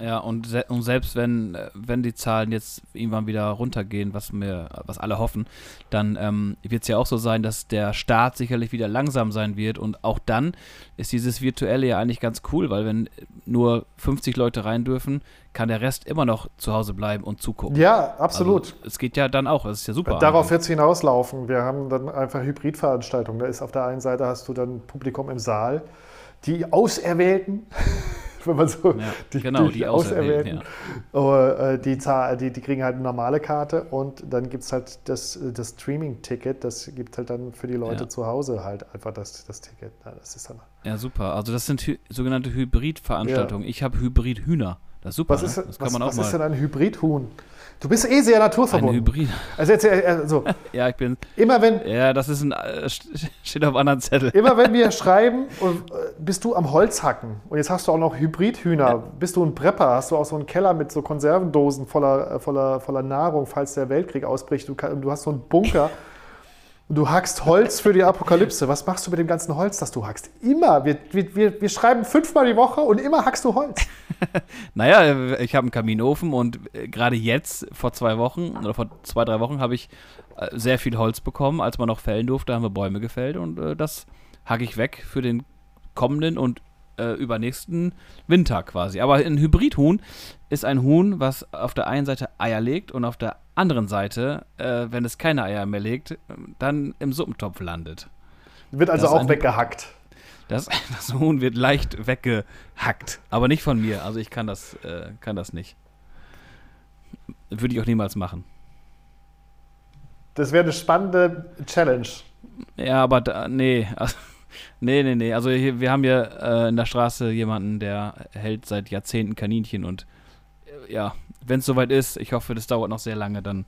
B: Ja, und, se und selbst wenn, wenn die Zahlen jetzt irgendwann wieder runtergehen, was wir, was alle hoffen, dann ähm, wird es ja auch so sein, dass der Start sicherlich wieder langsam sein wird. Und auch dann ist dieses Virtuelle ja eigentlich ganz cool, weil wenn nur 50 Leute rein dürfen, kann der Rest immer noch zu Hause bleiben und zugucken.
A: Ja, absolut.
B: Also, es geht ja dann auch, es ist ja super.
A: Darauf wird es hinauslaufen. Wir haben dann einfach Hybridveranstaltungen. Da ist auf der einen Seite hast du dann Publikum im Saal, die Auserwählten wenn man so
B: ja, die, genau, die, die Auserwählten,
A: ja. Äh, die, die, die, kriegen halt eine normale Karte und dann gibt es halt das, das Streaming-Ticket, das gibt halt dann für die Leute ja. zu Hause halt einfach das, das Ticket.
B: das ist dann ja, super. Also das sind sogenannte Hybrid-Veranstaltungen. Ich habe Hybrid-Hühner Das ist super.
A: Was ist,
B: ne? das
A: was,
B: kann man auch
A: was
B: mal.
A: ist denn ein Hybridhuhn? Du bist eh sehr
B: ein
A: naturverbunden.
B: Hybrid.
A: Also jetzt, äh, also,
B: Ja, ich bin.
A: immer wenn,
B: Ja, das ist ein. Äh, steht auf einem anderen Zettel.
A: immer wenn wir schreiben, und, äh, bist du am Holz hacken. Und jetzt hast du auch noch Hybridhühner. Bist du ein Prepper? Hast du auch so einen Keller mit so Konservendosen voller, voller, voller Nahrung, falls der Weltkrieg ausbricht? Du, du hast so einen Bunker. Und du hackst Holz für die Apokalypse. Was machst du mit dem ganzen Holz, das du hackst? Immer. Wir, wir, wir, schreiben fünfmal die Woche und immer hackst du Holz.
B: Naja, ich habe einen Kaminofen und äh, gerade jetzt, vor zwei Wochen oder vor zwei, drei Wochen, habe ich äh, sehr viel Holz bekommen. Als man noch fällen durfte, haben wir Bäume gefällt und äh, das hacke ich weg für den kommenden und äh, übernächsten Winter quasi. Aber ein Hybridhuhn ist ein Huhn, was auf der einen Seite Eier legt und auf der anderen Seite, äh, wenn es keine Eier mehr legt, dann im Suppentopf landet.
A: Wird also auch
B: ein-
A: weggehackt.
B: Das, das Huhn wird leicht weggehackt, aber nicht von mir. Also ich kann das, äh, kann das nicht. Würde ich auch niemals machen.
A: Das wäre eine spannende Challenge.
B: Ja, aber da, nee, also, nee, nee, nee. Also hier, wir haben hier äh, in der Straße jemanden, der hält seit Jahrzehnten Kaninchen und äh, ja, wenn es soweit ist, ich hoffe, das dauert noch sehr lange, dann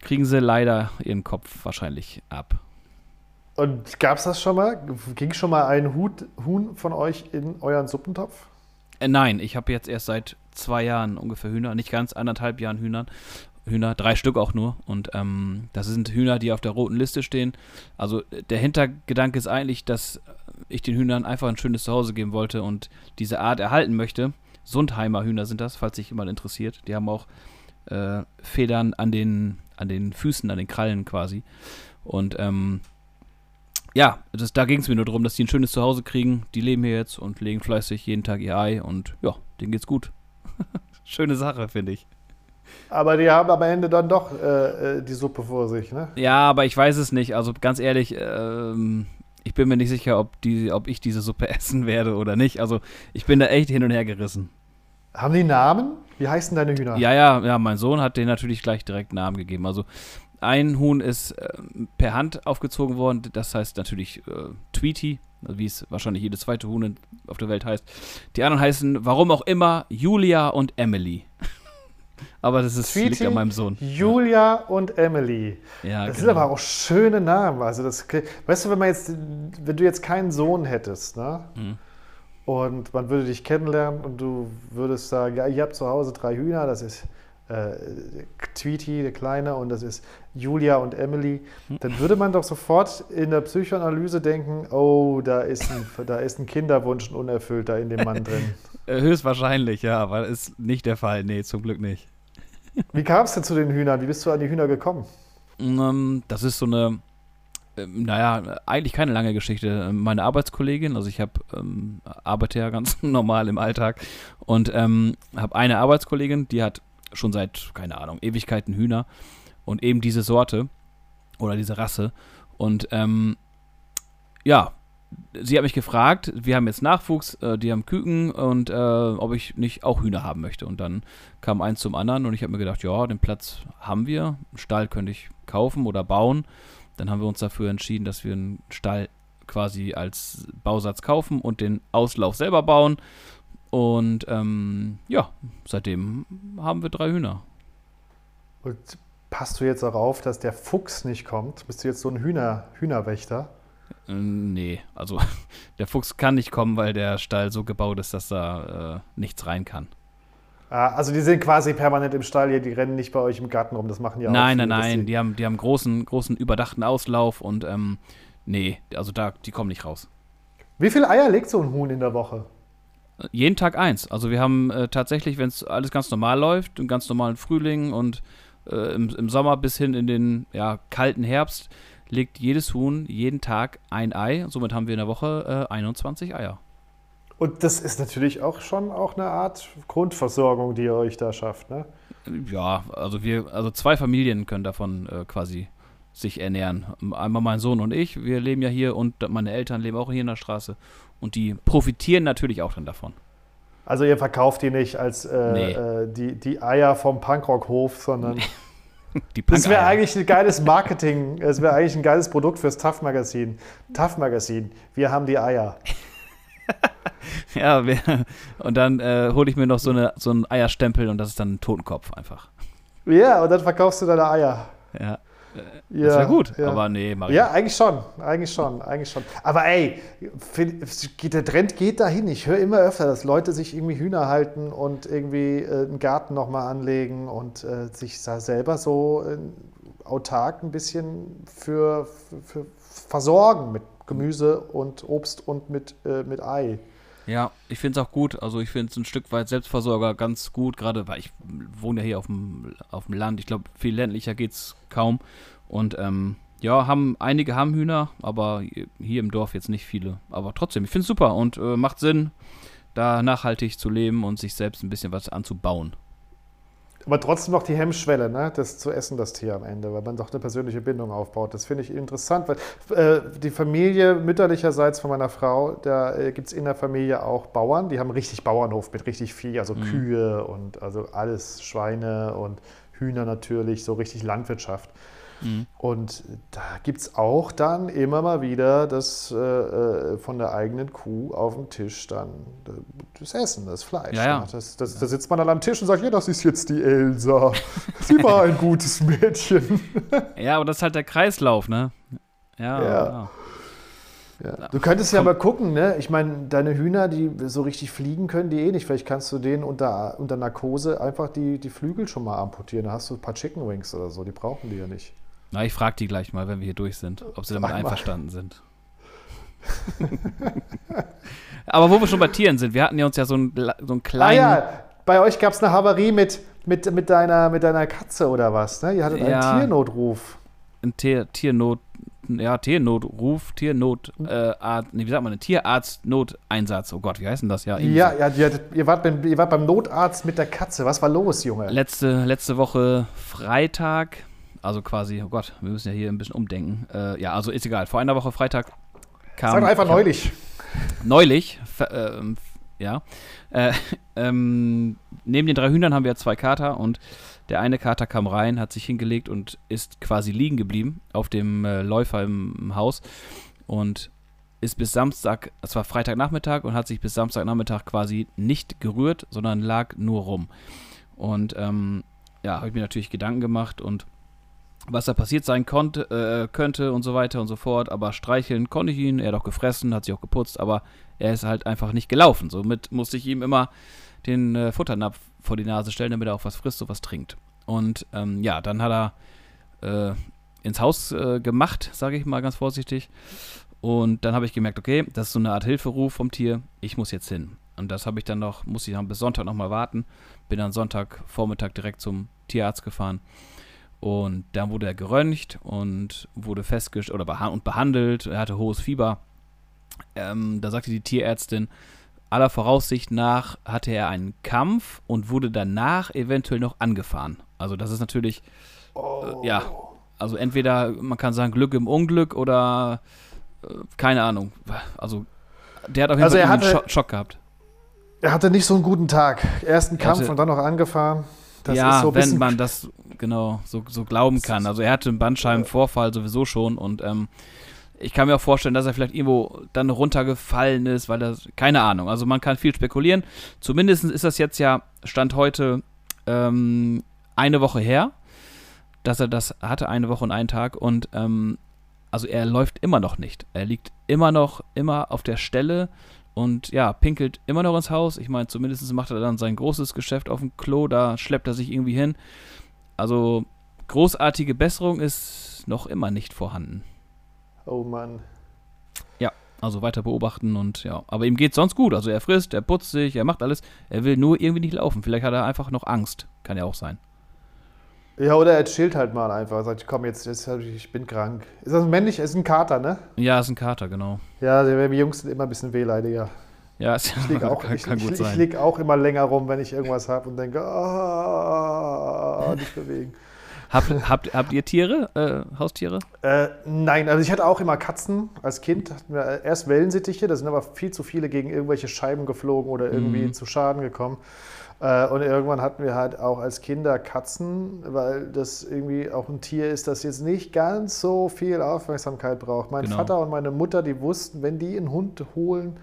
B: kriegen sie leider ihren Kopf wahrscheinlich ab.
A: Und gab es das schon mal? Ging schon mal ein Hut, Huhn von euch in euren Suppentopf?
B: Äh, nein, ich habe jetzt erst seit zwei Jahren ungefähr Hühner, nicht ganz, anderthalb Jahren Hühnern. Hühner, drei Stück auch nur. Und ähm, das sind Hühner, die auf der roten Liste stehen. Also äh, der Hintergedanke ist eigentlich, dass ich den Hühnern einfach ein schönes Zuhause geben wollte und diese Art erhalten möchte. Sundheimer Hühner sind das, falls sich jemand interessiert. Die haben auch äh, Federn an den, an den Füßen, an den Krallen quasi. Und ähm, ja, das, da ging es mir nur darum, dass die ein schönes Zuhause kriegen. Die leben hier jetzt und legen fleißig jeden Tag ihr Ei und ja, denen geht's gut. Schöne Sache, finde ich.
A: Aber die haben am Ende dann doch äh, äh, die Suppe vor sich, ne?
B: Ja, aber ich weiß es nicht. Also ganz ehrlich, ähm, ich bin mir nicht sicher, ob, die, ob ich diese Suppe essen werde oder nicht. Also ich bin da echt hin und her gerissen.
A: Haben die Namen? Wie heißen deine Hühner?
B: Ja, ja, ja, mein Sohn hat denen natürlich gleich direkt Namen gegeben. Also ein Huhn ist äh, per Hand aufgezogen worden, das heißt natürlich äh, Tweety, also wie es wahrscheinlich jedes zweite Huhn auf der Welt heißt. Die anderen heißen, warum auch immer, Julia und Emily. aber das ist, liegt
A: Tweety,
B: an meinem Sohn.
A: Julia und Emily.
B: Ja,
A: Das
B: genau.
A: sind aber auch schöne Namen. Also das, weißt du, wenn man jetzt, wenn du jetzt keinen Sohn hättest, ne?
B: Mhm.
A: Und man würde dich kennenlernen und du würdest sagen, ja, ich habe zu Hause drei Hühner, das ist äh, Tweety, der Kleine, und das ist Julia und Emily,
B: Hm.
A: dann würde man doch sofort in der Psychoanalyse denken, oh, da ist ein, da ist ein Kinderwunsch, ein unerfüllter in dem Mann drin.
B: Äh, höchstwahrscheinlich, ja, aber ist nicht der Fall. Nee, zum Glück nicht.
A: Wie kam es denn zu den Hühnern? Wie bist du an die Hühner gekommen?
B: Ähm, das ist so eine, ähm, naja, eigentlich keine lange Geschichte. Meine Arbeitskollegin, also ich habe ähm, arbeite ja ganz normal im Alltag und ähm, habe eine Arbeitskollegin, die hat schon seit, keine Ahnung, Ewigkeiten Hühner und eben diese Sorte oder diese Rasse. Und ähm, ja, sie hat mich gefragt, wir haben jetzt Nachwuchs, äh, die haben Küken und äh, ob ich nicht auch Hühner haben möchte. Und dann kam eins zum anderen und ich habe mir gedacht, ja, den Platz haben wir, einen Stall könnte ich kaufen oder bauen. Dann haben wir uns dafür entschieden, dass wir einen Stall quasi als Bausatz kaufen und den Auslauf selber bauen. Und ähm, ja, seitdem haben wir drei Hühner.
A: Und passt du jetzt darauf, dass der Fuchs nicht kommt? Bist du jetzt so ein Hühner, Hühnerwächter?
B: Äh, nee, also der Fuchs kann nicht kommen, weil der Stall so gebaut ist, dass da äh, nichts rein kann.
A: Ah, also die sind quasi permanent im Stall hier, die rennen nicht bei euch im Garten rum, das machen ja auch
B: nein,
A: viele,
B: nein, nein,
A: die-
B: die haben, die haben großen, großen überdachten Auslauf und ähm, nee, also da, die kommen nicht raus.
A: Wie viele Eier legt so ein Huhn in der Woche?
B: Jeden Tag eins. Also wir haben äh, tatsächlich, wenn es alles ganz normal läuft, im ganz normalen Frühling und äh, im, im Sommer bis hin in den ja, kalten Herbst, legt jedes Huhn jeden Tag ein Ei. Somit haben wir in der Woche äh, 21 Eier.
A: Und das ist natürlich auch schon auch eine Art Grundversorgung, die ihr euch da schafft, ne?
B: Ja, also wir, also zwei Familien können davon äh, quasi sich ernähren. Einmal mein Sohn und ich, wir leben ja hier und meine Eltern leben auch hier in der Straße. Und die profitieren natürlich auch dann davon.
A: Also ihr verkauft die nicht als äh,
B: Nee.
A: äh, die, die Eier vom Punkrock-Hof, sondern
B: Die
A: das wäre eigentlich ein geiles Marketing, es wäre eigentlich ein geiles Produkt fürs Tough-Magazin. Tough-Magazin, wir haben die Eier.
B: ja, wir, und dann äh, hole ich mir noch so, eine, so einen Eierstempel und das ist dann ein Totenkopf einfach.
A: Ja, und dann verkaufst du deine Eier.
B: Ja. Ja, das wäre gut, ja. aber nee,
A: ich Ja, eigentlich schon, eigentlich schon, eigentlich schon. Aber ey, der Trend geht dahin. Ich höre immer öfter, dass Leute sich irgendwie Hühner halten und irgendwie äh, einen Garten nochmal anlegen und äh, sich da selber so äh, autark ein bisschen für, für, für, versorgen mit Gemüse und Obst und mit, mit Ei.
B: Ja, ich finde es auch gut. Also ich finde es ein Stück weit Selbstversorger ganz gut, gerade weil ich wohne ja hier auf dem, auf dem Land. Ich glaube, viel ländlicher geht es kaum. Und ähm, ja, haben einige haben Hühner, aber hier im Dorf jetzt nicht viele. Aber trotzdem, ich finde es super und äh, macht Sinn, da nachhaltig zu leben und sich selbst ein bisschen was anzubauen.
A: Aber trotzdem noch die Hemmschwelle, ne? das zu essen, das Tier am Ende, weil man doch eine persönliche Bindung aufbaut. Das finde ich interessant, weil äh, die Familie mütterlicherseits von meiner Frau, da äh, gibt es in der Familie auch Bauern, die haben richtig Bauernhof mit richtig Vieh, also mhm. Kühe und also alles, Schweine und Hühner natürlich, so richtig Landwirtschaft. Mhm. Und da gibt es auch dann immer mal wieder das äh, äh, von der eigenen Kuh auf dem Tisch dann das Essen, das Fleisch.
B: Ja, ja.
A: Ne? Das, das, ja. Da sitzt man dann am Tisch und sagt, ja, das ist jetzt die Elsa. Sie war ein gutes Mädchen.
B: ja, aber das ist halt der Kreislauf, ne?
A: Ja. ja. Ja. Du könntest ja mal gucken, ne? Ich meine, deine Hühner, die so richtig fliegen können, die eh nicht. Vielleicht kannst du denen unter, unter Narkose einfach die, die Flügel schon mal amputieren. Da hast du ein paar Chicken Wings oder so, die brauchen die ja nicht.
B: Na, ich frage die gleich mal, wenn wir hier durch sind, ob sie damit einverstanden sind. Aber wo wir schon bei Tieren sind, wir hatten ja uns ja so einen, so einen kleinen. Ah ja,
A: bei euch gab es eine Havarie mit, mit, mit, deiner, mit deiner Katze oder was, ne? Ihr hattet einen ja, Tiernotruf.
B: Ein Tier, Tiernot, ja, Tiernotruf, Tiernot, äh, Art, nee, wie sagt man, ein Tierarztnoteinsatz. Oh Gott, wie heißt denn das?
A: Ja, ja, ja ihr, hattet, ihr, wart beim, ihr wart beim Notarzt mit der Katze. Was war los, Junge?
B: Letzte, letzte Woche Freitag also quasi, oh Gott, wir müssen ja hier ein bisschen umdenken. Äh, ja, also ist egal. Vor einer Woche Freitag kam.
A: Sag einfach neulich.
B: Neulich, äh, ja. Äh, ähm, neben den drei Hühnern haben wir zwei Kater und der eine Kater kam rein, hat sich hingelegt und ist quasi liegen geblieben auf dem äh, Läufer im, im Haus und ist bis Samstag, es war Freitagnachmittag und hat sich bis Samstagnachmittag quasi nicht gerührt, sondern lag nur rum. Und ähm, ja, habe ich mir natürlich Gedanken gemacht und was da passiert sein konnte, äh, könnte und so weiter und so fort. Aber streicheln konnte ich ihn. Er hat auch gefressen, hat sich auch geputzt, aber er ist halt einfach nicht gelaufen. Somit musste ich ihm immer den äh, Futternapf vor die Nase stellen, damit er auch was frisst und was trinkt. Und ähm, ja, dann hat er äh, ins Haus äh, gemacht, sage ich mal ganz vorsichtig. Und dann habe ich gemerkt, okay, das ist so eine Art Hilferuf vom Tier. Ich muss jetzt hin. Und das habe ich dann noch, muss ich dann bis Sonntag nochmal warten. Bin dann Sonntagvormittag direkt zum Tierarzt gefahren. Und dann wurde er geröntgt und wurde festgestellt oder beha und behandelt. Er hatte hohes Fieber. Ähm, da sagte die Tierärztin, aller Voraussicht nach hatte er einen Kampf und wurde danach eventuell noch angefahren. Also das ist natürlich, äh, ja, also entweder man kann sagen Glück im Unglück oder äh, keine Ahnung. Also der hat auf jeden also Fall einen Schock, Schock gehabt.
A: Er hatte nicht so einen guten Tag. Erst einen Kampf hatte, und dann noch angefahren.
B: Das ja, so wenn man das genau so, so glauben kann. Also er hatte einen Bandscheibenvorfall sowieso schon und ähm, ich kann mir auch vorstellen, dass er vielleicht irgendwo dann runtergefallen ist, weil das, keine Ahnung. Also man kann viel spekulieren. Zumindest ist das jetzt ja, Stand heute, ähm, eine Woche her, dass er das hatte, eine Woche und einen Tag. Und ähm, also er läuft immer noch nicht. Er liegt immer noch, immer auf der Stelle und ja, pinkelt immer noch ins Haus. Ich meine, zumindest macht er dann sein großes Geschäft auf dem Klo, da schleppt er sich irgendwie hin. Also großartige Besserung ist noch immer nicht vorhanden.
A: Oh Mann.
B: Ja, also weiter beobachten und ja. Aber ihm geht sonst gut. Also er frisst, er putzt sich, er macht alles. Er will nur irgendwie nicht laufen. Vielleicht hat er einfach noch Angst. Kann ja auch sein.
A: Ja, oder er chillt halt mal einfach. Sagt, komm, jetzt, jetzt ich bin krank. Ist das ein männlich? Ist ein Kater, ne?
B: Ja, ist ein Kater, genau.
A: Ja, die Jungs sind immer ein bisschen wehleidiger.
B: Ja, ist,
A: ich liege auch, kann, kann ich, ich, ich lieg auch immer länger rum, wenn ich irgendwas habe und denke, oh, nicht bewegen.
B: Habt, habt, habt ihr Tiere, äh, Haustiere?
A: Äh, nein, also ich hatte auch immer Katzen als Kind. Hatten wir erst Wellensittiche, da sind aber viel zu viele gegen irgendwelche Scheiben geflogen oder irgendwie mhm. zu Schaden gekommen. Äh, und irgendwann hatten wir halt auch als Kinder Katzen, weil das irgendwie auch ein Tier ist, das jetzt nicht ganz so viel Aufmerksamkeit braucht. Mein genau. Vater und meine Mutter, die wussten, wenn die einen Hund holen,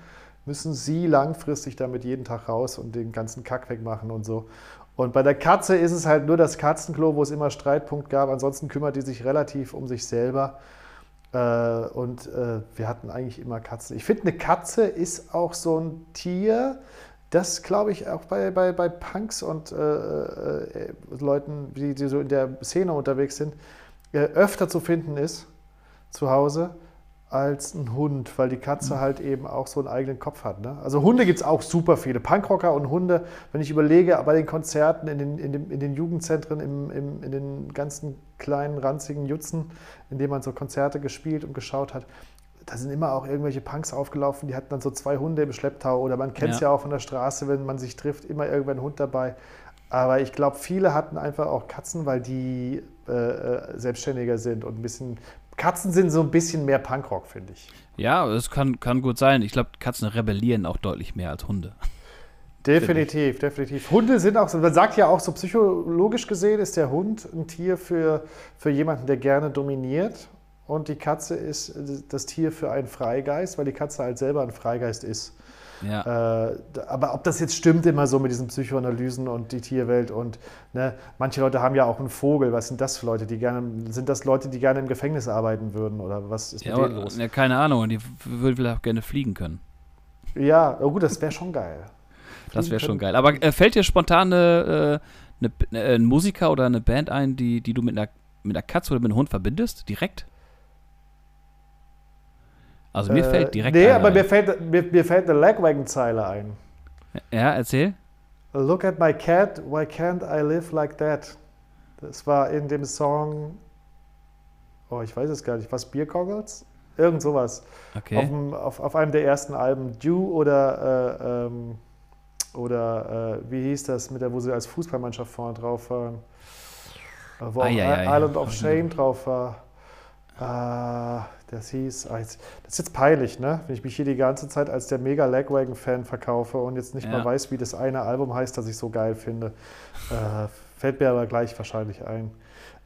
A: müssen sie langfristig damit jeden Tag raus und den ganzen Kack wegmachen und so. Und bei der Katze ist es halt nur das Katzenklo, wo es immer Streitpunkt gab. Ansonsten kümmert die sich relativ um sich selber. Äh, und äh, wir hatten eigentlich immer Katzen. Ich finde, eine Katze ist auch so ein Tier, das glaube ich auch bei, bei, bei Punks und äh, äh, Leuten, die, die, so in der Szene unterwegs sind, öfter zu finden ist zu Hause als ein Hund, weil die Katze mhm. halt eben auch so einen eigenen Kopf hat. Ne? Also Hunde gibt es auch super viele. Punkrocker und Hunde, wenn ich überlege, bei den Konzerten, in den, in den, in den Jugendzentren, im, im, in den ganzen kleinen, ranzigen Jutzen, in denen man so Konzerte gespielt und geschaut hat, da sind immer auch irgendwelche Punks aufgelaufen, die hatten dann so zwei Hunde im Schlepptau. Oder man kennt es ja. ja auch von der Straße, wenn man sich trifft, immer irgendwann ein Hund dabei. Aber ich glaube, viele hatten einfach auch Katzen, weil die äh, äh selbstständiger sind und ein bisschen Katzen sind so ein bisschen mehr Punkrock, finde ich.
B: Ja, das kann, kann gut sein. Ich glaube, Katzen rebellieren auch deutlich mehr als Hunde.
A: Definitiv, definitiv. Hunde sind auch so, man sagt ja auch so psychologisch gesehen, ist der Hund ein Tier für, für jemanden, der gerne dominiert. Und die Katze ist das Tier für einen Freigeist, weil die Katze halt selber ein Freigeist ist. Ja. Äh, aber ob das jetzt stimmt immer so mit diesen Psychoanalysen und die Tierwelt und ne, manche Leute haben ja auch einen Vogel. Was sind das für Leute, die gerne, sind das Leute, die gerne im Gefängnis arbeiten würden oder was ist
B: ja, mit denen los? Ja, keine Ahnung, die würden vielleicht auch gerne fliegen können.
A: Ja, oh gut, das wäre schon geil.
B: das wäre schon geil. Aber äh, fällt dir spontan eine, eine, äh, ein Musiker oder eine Band ein, die, die du mit einer, mit einer Katze oder mit einem Hund verbindest? Direkt? Also mir äh, fällt direkt.
A: Nee, aber ein. mir fällt, mir, mir fällt eine Lagwagon-Zeile ein.
B: Ja, erzähl.
A: Look at my cat, why can't I live like that? Das war in dem Song, oh, ich weiß es gar nicht, was, Beer Goggles? Irgend sowas. Okay. Auf, dem, auf, auf einem der ersten Alben, Dew oder, äh, ähm, oder äh, wie hieß das, mit der, wo sie als Fußballmannschaft vorne drauf waren? Wo ah, auch ja, ja, Island ja. of Shame drauf war. Das hieß, ah, jetzt, das ist jetzt peinlich, ne? Wenn ich mich hier die ganze Zeit als der mega Lagwagon-Fan verkaufe und jetzt nicht ja. mal weiß, wie das eine Album heißt, das ich so geil finde. Äh, fällt mir aber gleich wahrscheinlich ein.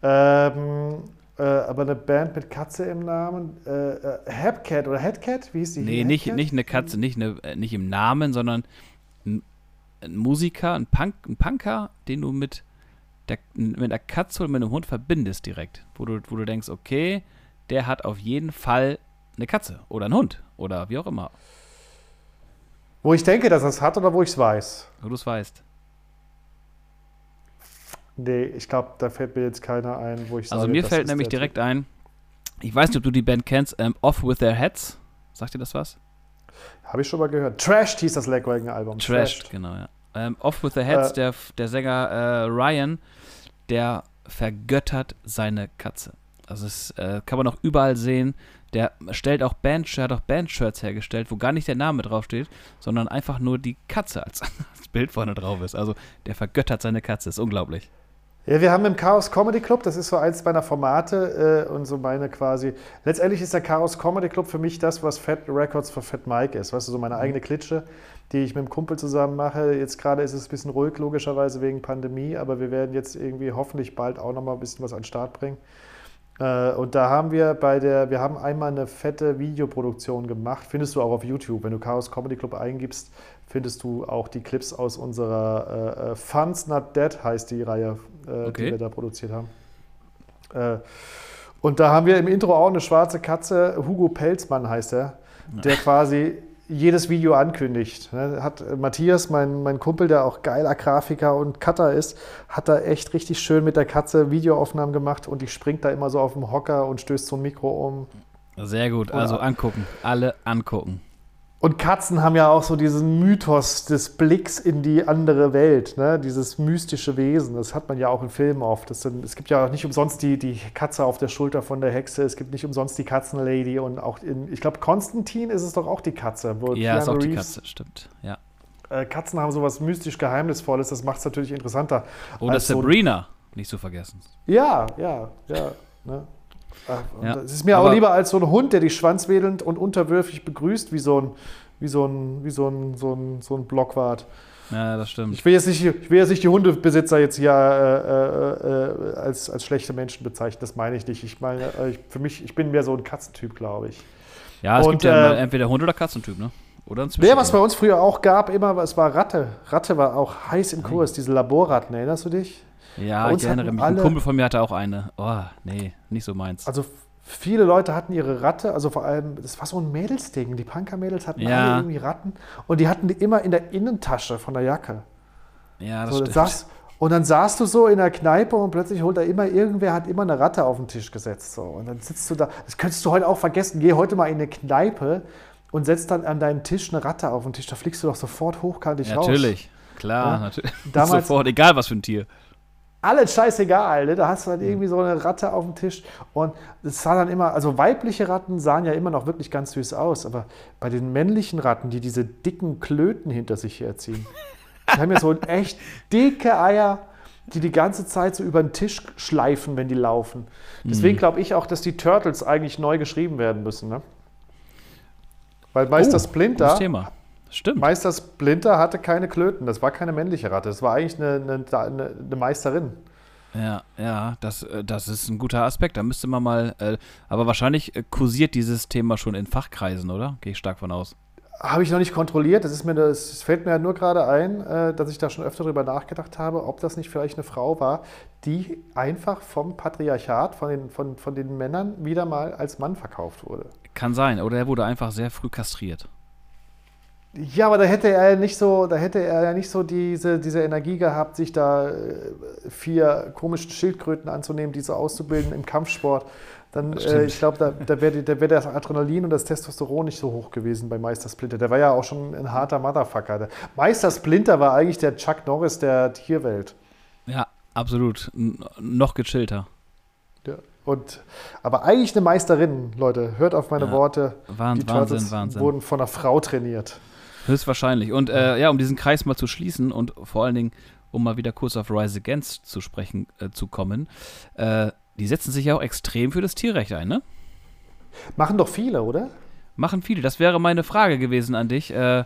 A: Ähm, äh, aber eine Band mit Katze im Namen, äh, äh Hepcat oder Headcat, wie hieß die?
B: Nee, nicht, nicht eine Katze, nicht, eine, äh, nicht im Namen, sondern ein, ein Musiker, ein, Punk, ein Punker, den du mit der, mit einer Katze oder mit einem Hund verbindest direkt. Wo du, wo du denkst, okay, der hat auf jeden Fall eine Katze oder einen Hund oder wie auch immer.
A: Wo ich denke, dass er es hat oder wo ich es weiß?
B: Wo du es weißt.
A: Nee, ich glaube, da fällt mir jetzt keiner ein, wo ich
B: Also sage, mir fällt nämlich direkt typ. ein, ich weiß nicht, ob du die Band kennst, ähm, Off With Their Heads. Sagt dir das was?
A: Habe ich schon mal gehört. Trashed hieß das Legwagon-Album.
B: Trashed, Trashed, genau, ja. Ähm, Off With Their Heads, äh, der, der Sänger äh, Ryan, der vergöttert seine Katze. Also das äh, kann man auch überall sehen. Der stellt auch Band, hat auch Bandshirts hergestellt, wo gar nicht der Name draufsteht, sondern einfach nur die Katze als, als Bild vorne drauf ist. Also der vergöttert seine Katze, ist unglaublich.
A: Ja, wir haben im Chaos Comedy Club, das ist so eins meiner Formate äh, und so meine quasi. Letztendlich ist der Chaos Comedy Club für mich das, was Fat Records für Fat Mike ist. Weißt du, so meine mhm. eigene Klitsche, die ich mit dem Kumpel zusammen mache. Jetzt gerade ist es ein bisschen ruhig, logischerweise wegen Pandemie, aber wir werden jetzt irgendwie hoffentlich bald auch nochmal ein bisschen was an den Start bringen. Äh, und da haben wir bei der, wir haben einmal eine fette Videoproduktion gemacht, findest du auch auf YouTube. Wenn du Chaos Comedy Club eingibst, findest du auch die Clips aus unserer äh, äh Fun's Not Dead heißt die Reihe, äh, okay. die wir da produziert haben. Äh, und da haben wir im Intro auch eine schwarze Katze, Hugo Pelzmann heißt er, der quasi jedes Video ankündigt. Ne? Hat äh, Matthias, mein, mein Kumpel, der auch geiler Grafiker und Cutter ist, hat da echt richtig schön mit der Katze Videoaufnahmen gemacht und die springt da immer so auf dem Hocker und stößt so ein Mikro um.
B: Sehr gut, also angucken, alle angucken.
A: Und Katzen haben ja auch so diesen Mythos des Blicks in die andere Welt, ne? dieses mystische Wesen. Das hat man ja auch in Filmen oft. Sind, es gibt ja auch nicht umsonst die, die Katze auf der Schulter von der Hexe. Es gibt nicht umsonst die Katzenlady. Und auch in, ich glaube, Konstantin ist es doch auch die Katze.
B: ja, Keanu ist auch Reeves, die Katze, stimmt. Ja.
A: Äh, Katzen haben sowas mystisch Geheimnisvolles. Das macht es natürlich interessanter.
B: Oder Sabrina, so nicht zu vergessen.
A: Ja, ja, ja. Ne? Ja. Das ist mir aber auch lieber als so ein Hund, der dich schwanzwedelnd und unterwürfig begrüßt, wie so ein, wie so ein, wie so ein, so ein, so ein Blockwart.
B: Ja, das stimmt.
A: Ich will jetzt nicht, ich will jetzt nicht die Hundebesitzer jetzt hier äh, äh, als, als schlechte Menschen bezeichnen, das meine ich nicht. Ich meine, äh, ich, für mich, ich bin mehr so ein Katzentyp, glaube ich.
B: Ja, es und, gibt ja äh, entweder Hund- oder Katzentyp, ne? Oder ein
A: Ja, was bei uns früher auch gab, immer, es war Ratte. Ratte war auch heiß im Kurs, diese Laborratten, erinnerst du dich?
B: Ja, ich erinnere mich. Ein
A: alle-
B: Kumpel von mir hatte auch eine. Oh, nee, nicht so meins.
A: Also viele Leute hatten ihre Ratte, also vor allem, das war so ein Mädelsding. Die Punker-Mädels hatten
B: Ja.
A: alle irgendwie Ratten und die hatten die immer in der Innentasche von der Jacke.
B: ja, das
A: So,
B: stimmt.
A: saß, und dann saßt du so in der Kneipe und plötzlich holt da immer, irgendwer hat immer eine Ratte auf den Tisch gesetzt. So. Und dann sitzt du da, das könntest du heute auch vergessen, geh heute mal in eine Kneipe und setzt dann an deinen Tisch eine Ratte auf den Tisch. Da fliegst du doch sofort hochkantig raus.
B: Natürlich, klar,
A: Ja.
B: natürlich.
A: Damals-
B: Sofort, egal was für ein Tier.
A: Alles scheißegal. Ne? Da hast du dann irgendwie so eine Ratte auf dem Tisch. Und es sah dann immer, also weibliche Ratten sahen ja immer noch wirklich ganz süß aus. Aber bei den männlichen Ratten, die diese dicken Klöten hinter sich herziehen, die haben ja so echt dicke Eier, die die ganze Zeit so über den Tisch schleifen, wenn die laufen. Deswegen glaube ich auch, dass die Turtles eigentlich neu geschrieben werden müssen. Ne? Weil Meister
B: Oh,
A: Splinter.
B: Stimmt.
A: Meister Splinter hatte keine Klöten. Das war keine männliche Ratte. Das war eigentlich eine, eine, eine, Meisterin.
B: Ja, ja, das, äh, das ist ein guter Aspekt. Da müsste man mal. Äh, aber wahrscheinlich äh, kursiert dieses Thema schon in Fachkreisen, oder? Gehe ich stark von aus.
A: Habe ich noch nicht kontrolliert. Das, ist mir, das fällt mir nur gerade ein, äh, dass ich da schon öfter darüber nachgedacht habe, ob das nicht vielleicht eine Frau war, die einfach vom Patriarchat, von den, von, von den Männern wieder mal als Mann verkauft wurde.
B: Kann sein. Oder er wurde einfach sehr früh kastriert.
A: Ja, aber da hätte er nicht so, da hätte er ja nicht so diese, diese Energie gehabt, sich da äh, vier komische Schildkröten anzunehmen, diese auszubilden im Kampfsport. Dann, äh, ich glaube, da, da wäre da wär das Adrenalin und das Testosteron nicht so hoch gewesen bei Meister Splinter. Der war ja auch schon ein harter Motherfucker. Der Meister Splinter war eigentlich der Chuck Norris der Tierwelt.
B: Ja, absolut. N noch gechillter.
A: Ja. Und, aber eigentlich eine Meisterin, Leute. Hört auf meine
B: Ja.
A: Worte.
B: Wahnsinn,
A: Die
B: Wahnsinn,
A: Turtles
B: Wahnsinn.
A: wurden von einer Frau trainiert.
B: Höchstwahrscheinlich. Und äh, ja, um diesen Kreis mal zu schließen und vor allen Dingen, um mal wieder kurz auf Rise Against zu sprechen äh, zu kommen, äh, die setzen sich ja auch extrem für das Tierrecht ein, ne?
A: Machen doch viele, oder?
B: Machen viele. Das wäre meine Frage gewesen an dich. Äh,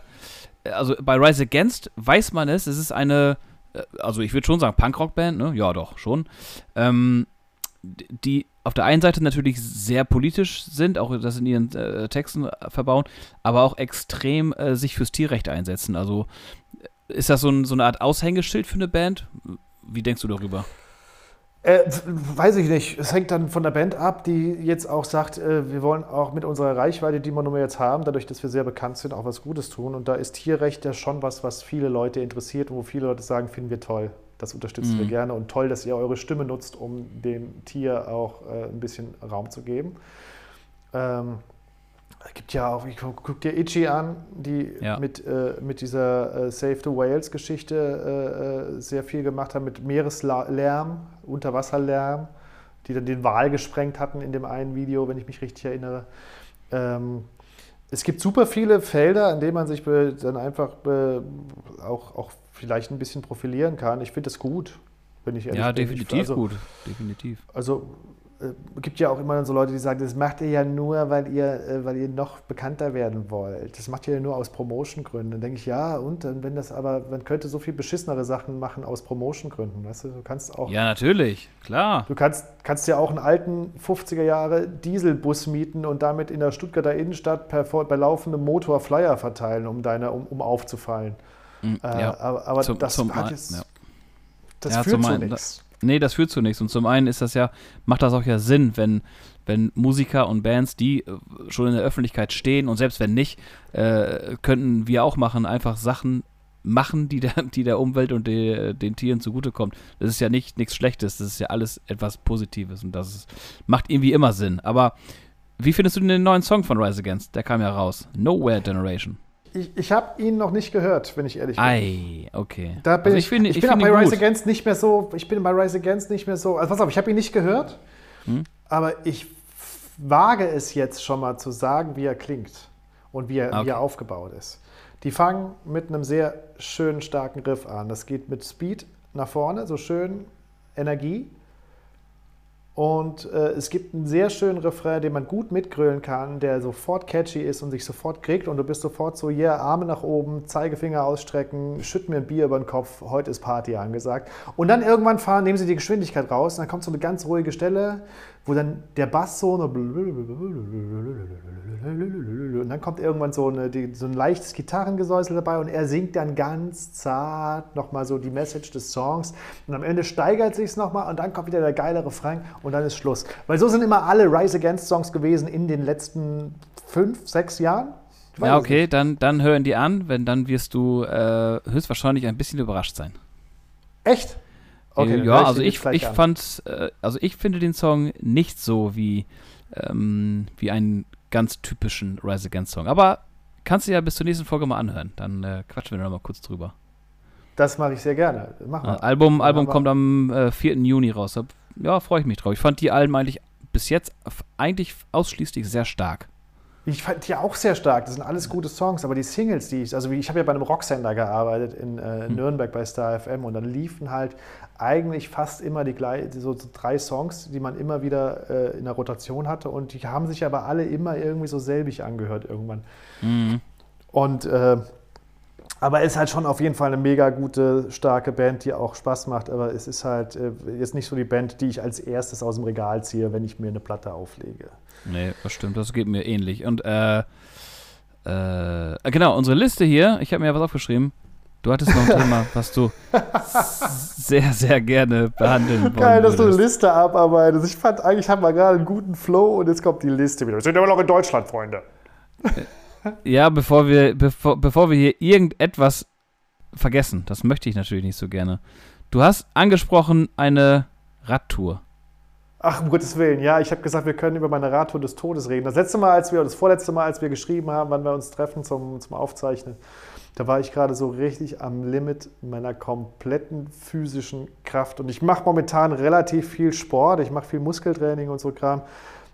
B: also bei Rise Against weiß man es, es ist eine, äh, also ich würde schon sagen, Punkrock-Band, ne? Ja, doch, schon. Ähm, die auf der einen Seite natürlich sehr politisch sind, auch das in ihren äh, Texten äh, verbauen, aber auch extrem äh, sich fürs Tierrecht einsetzen. Also äh, ist das so, ein, so eine Art Aushängeschild für eine Band? Wie denkst du darüber?
A: Äh, weiß ich nicht. Es hängt dann von der Band ab, die jetzt auch sagt, äh, wir wollen auch mit unserer Reichweite, die wir nun mal jetzt haben, dadurch, dass wir sehr bekannt sind, auch was Gutes tun. Und da ist Tierrecht ja schon was, was viele Leute interessiert und wo viele Leute sagen, finden wir toll. Das unterstützen
B: Mhm.
A: wir gerne und toll, dass ihr eure Stimme nutzt, um dem Tier auch äh, ein bisschen Raum zu geben. Ähm, es gibt ja auch, ich guck, dir Itchy an, die
B: Ja.
A: mit, äh, mit dieser äh, Save the Whales-Geschichte äh, äh, sehr viel gemacht haben, mit Meereslärm, Unterwasserlärm, die dann den Wal gesprengt hatten in dem einen Video, wenn ich mich richtig erinnere. Ähm, es gibt super viele Felder, an denen man sich dann einfach auch, auch vielleicht ein bisschen profilieren kann. Ich finde es gut, wenn ich ehrlich
B: ja,
A: bin.
B: definitiv
A: also,
B: gut. Definitiv.
A: Also äh, gibt ja auch immer so Leute, die sagen, das macht ihr ja nur, weil ihr, äh, weil ihr noch bekannter werden wollt. Das macht ihr ja nur aus Promotion-Gründen. Dann denke ich, ja, und dann, wenn das aber, man könnte so viel beschissenere Sachen machen aus Promotion-Gründen. Weißt du, du kannst auch.
B: Ja, natürlich. Klar.
A: Du kannst, kannst ja auch einen alten 50er Jahre Dieselbus mieten und damit in der Stuttgarter Innenstadt per, bei laufendem Motor Flyer verteilen, um, deine, um, um aufzufallen.
B: Mm,
A: Äh,
B: ja.
A: Aber, aber
B: Zum-
A: das,
B: zum
A: hat jetzt,
B: ja.
A: das
B: Ja,
A: führt zu nichts.
B: Nee, das führt zu nichts. Und zum einen ist das ja, macht das auch ja Sinn, wenn, wenn Musiker und Bands, die äh, schon in der Öffentlichkeit stehen und selbst wenn nicht, äh, könnten wir auch machen, einfach Sachen machen, die der, die der Umwelt und de, den Tieren zugutekommt. Das ist ja nicht nichts Schlechtes, das ist ja alles etwas Positives und das ist, macht irgendwie immer Sinn. Aber wie findest du den neuen Song von Rise Against? Der kam ja raus. Nowhere Generation.
A: Ich, ich habe ihn noch nicht gehört, wenn ich ehrlich bin.
B: Ei, okay.
A: Da bin
B: Also
A: ich,
B: finde-
A: ich,
B: ich
A: bin auch bei Rise
B: gut.
A: Against nicht mehr so, ich bin bei Rise Against nicht mehr so, also pass auf, ich habe ihn nicht gehört,
B: Hm?
A: aber ich wage es jetzt schon mal zu sagen, wie er klingt und wie er,
B: Ah,
A: wie er
B: okay.
A: aufgebaut ist. Die fangen mit einem sehr schönen, starken Riff an. Das geht mit Speed nach vorne, so schön Energie. Und äh, es gibt einen sehr schönen Refrain, den man gut mitgrölen kann, der sofort catchy ist und sich sofort kriegt und du bist sofort so, yeah, Arme nach oben, Zeigefinger ausstrecken, schütt mir ein Bier über den Kopf, heute ist Party angesagt. Und dann irgendwann fahren, nehmen sie die Geschwindigkeit raus und dann kommt so eine ganz ruhige Stelle, wo dann der Bass so und dann kommt irgendwann so, eine, so ein leichtes Gitarrengesäusel dabei und er singt dann ganz zart nochmal so die Message des Songs und am Ende steigert sich es nochmal und dann kommt wieder der geile Refrain und dann ist Schluss. Weil so sind immer alle Rise Against Songs gewesen in den letzten fünf, sechs Jahren.
B: Ja, okay, dann, dann hören die an, wenn dann wirst du äh, höchstwahrscheinlich ein bisschen überrascht sein.
A: Echt?
B: Okay, ja, also ich, ich fand, äh, also ich finde den Song nicht so wie, ähm, wie einen ganz typischen Rise Against Song. Aber kannst du ja bis zur nächsten Folge mal anhören. Dann äh, quatschen wir noch mal kurz drüber.
A: Das mache ich sehr gerne. Mach mal.
B: Äh, Album, Album kommt am äh, 4. Juni raus. Ja, freue ich mich drauf. Ich fand die Alben eigentlich bis jetzt eigentlich ausschließlich sehr stark.
A: Ich fand die auch sehr stark. Das sind alles gute Songs, aber die Singles, die ich, also ich habe ja bei einem Rocksender gearbeitet in äh, hm. Nürnberg bei Star FM und dann liefen halt eigentlich fast immer die gleichen, so, drei Songs, die man immer wieder äh, in der Rotation hatte und die haben sich aber alle immer irgendwie so selbig angehört irgendwann. Mhm. Und äh, aber es ist halt schon auf jeden Fall eine mega gute, starke Band, die auch Spaß macht. Aber es ist halt äh, jetzt nicht so die Band, die ich als erstes aus dem Regal ziehe, wenn ich mir eine Platte auflege.
B: Nee, das stimmt, das geht mir ähnlich. Und äh, äh, genau, unsere Liste hier, ich habe mir ja was aufgeschrieben. Du hattest noch ein Thema, was du sehr, sehr gerne behandeln wolltest.
A: Geil, dass du eine Liste abarbeitest. Ich fand eigentlich, haben wir gerade einen guten Flow und jetzt kommt die Liste wieder. Wir sind immer noch in Deutschland, Freunde.
B: Ja, bevor wir, bevor, bevor wir hier irgendetwas vergessen, das möchte ich natürlich nicht so gerne. Du hast angesprochen eine Radtour.
A: Ach, um Gottes Willen, ja, ich habe gesagt, wir können über meine Radtour des Todes reden. Das letzte Mal, als wir, das vorletzte Mal, als wir geschrieben haben, wann wir uns treffen zum, zum Aufzeichnen, da war ich gerade so richtig am Limit meiner kompletten physischen Kraft. Und ich mache momentan relativ viel Sport, ich mache viel Muskeltraining und so Kram.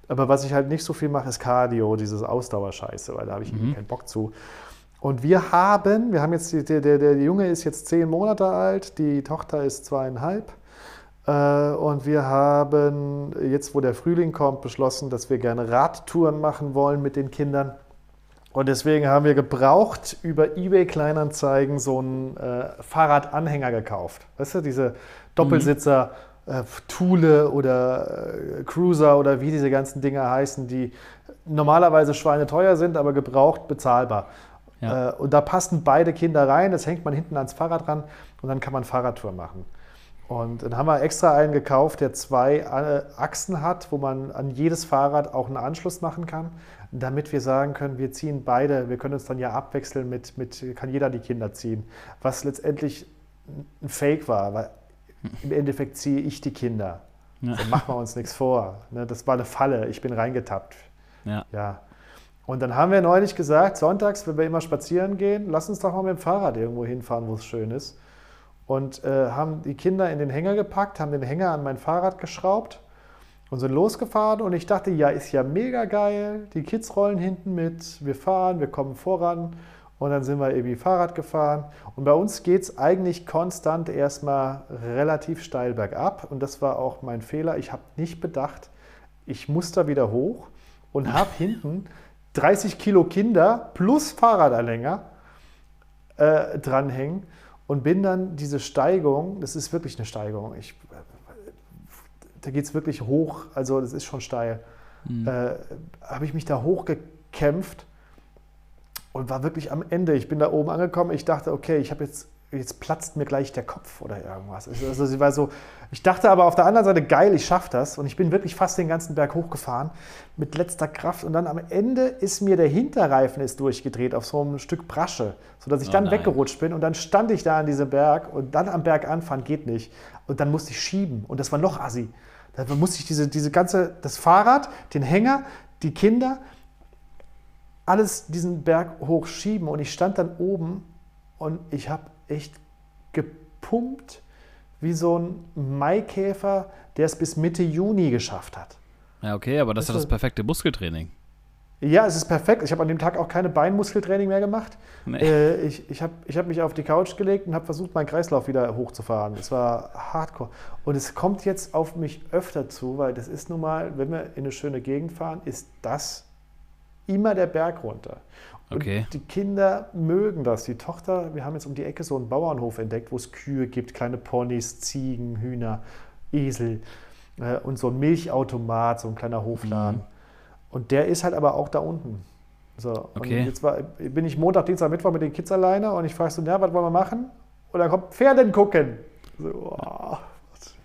A: Aber was ich halt nicht so viel mache, ist Cardio, dieses Ausdauerscheiße, weil da habe ich mhm. keinen Bock zu. Und wir haben, wir haben jetzt, der, der, der Junge ist jetzt zehn Monate alt, die Tochter ist zweieinhalb. Äh, und wir haben jetzt, wo der Frühling kommt, beschlossen, dass wir gerne Radtouren machen wollen mit den Kindern. Und deswegen haben wir gebraucht über eBay Kleinanzeigen so einen äh, Fahrradanhänger gekauft. Weißt du, diese Doppelsitzer, äh, Thule oder äh, Cruiser oder wie diese ganzen Dinger heißen, die normalerweise schweineteuer sind, aber gebraucht bezahlbar. Ja. Äh, und da passen beide Kinder rein, das hängt man hinten ans Fahrrad ran und dann kann man Fahrradtour machen. Und dann haben wir extra einen gekauft, der zwei äh, Achsen hat, wo man an jedes Fahrrad auch einen Anschluss machen kann, damit wir sagen können, wir ziehen beide, wir können uns dann ja abwechseln mit, mit kann jeder die Kinder ziehen. Was letztendlich ein Fake war, weil im Endeffekt ziehe ich die Kinder. Ja. So machen wir uns nichts vor. Ne? Das war eine Falle, ich bin reingetappt. Ja. ja. Und dann haben wir neulich gesagt, sonntags, wenn wir immer spazieren gehen, lass uns doch mal mit dem Fahrrad irgendwo hinfahren, wo es schön ist und äh, haben die Kinder in den Hänger gepackt, haben den Hänger an mein Fahrrad geschraubt und sind losgefahren. Und ich dachte, ja, ist ja mega geil. Die Kids rollen hinten mit, wir fahren, wir kommen voran. Und dann sind wir irgendwie Fahrrad gefahren. Und bei uns geht es eigentlich konstant erstmal relativ steil bergab. Und das war auch mein Fehler. Ich habe nicht bedacht, ich muss da wieder hoch und habe hinten 30 Kilo Kinder plus Fahrradanhänger äh, dranhängen und bin dann diese Steigung, das ist wirklich eine Steigung, ich, da geht es wirklich hoch, also das ist schon steil, mhm. äh, habe ich mich da hochgekämpft und war wirklich am Ende. Ich bin da oben angekommen, ich dachte, okay, ich habe jetzt jetzt platzt mir gleich der Kopf oder irgendwas. Also sie war so, ich dachte aber auf der anderen Seite, geil, ich schaffe das. Und ich bin wirklich fast den ganzen Berg hochgefahren mit letzter Kraft. Und dann am Ende ist mir der Hinterreifen ist durchgedreht auf so einem Stück Brasche, sodass ich oh dann nein. weggerutscht bin. Und dann stand ich da an diesem Berg und dann am Berg anfahren geht nicht. Und dann musste ich schieben. Und das war noch assi. Da musste ich diese, diese ganze, das Fahrrad, den Hänger, die Kinder, alles diesen Berg hochschieben. Und ich stand dann oben und ich habe echt gepumpt wie so ein Maikäfer, der es bis Mitte Juni geschafft hat.
B: Ja, okay, aber das ist das perfekte Muskeltraining.
A: Ja, es ist perfekt. Ich habe an dem Tag auch keine Beinmuskeltraining mehr gemacht. Nee. Äh, ich ich habe ich hab mich auf die Couch gelegt und habe versucht, meinen Kreislauf wieder hochzufahren. Es war hardcore. Und es kommt jetzt auf mich öfter zu, weil das ist nun mal, wenn wir in eine schöne Gegend fahren, ist das immer der Berg runter. Okay. Und die Kinder mögen das. Die Tochter, wir haben jetzt um die Ecke so einen Bauernhof entdeckt, wo es Kühe gibt, kleine Ponys, Ziegen, Hühner, Esel. äh, und so ein Milchautomat, so ein kleiner Hofladen. Mhm. Und der ist halt aber auch da unten. So,
B: okay.
A: Und jetzt war, bin ich Montag, Dienstag, Mittwoch mit den Kids alleine und ich frage so, na, was wollen wir machen? Und dann kommt Pferden gucken. So, oh,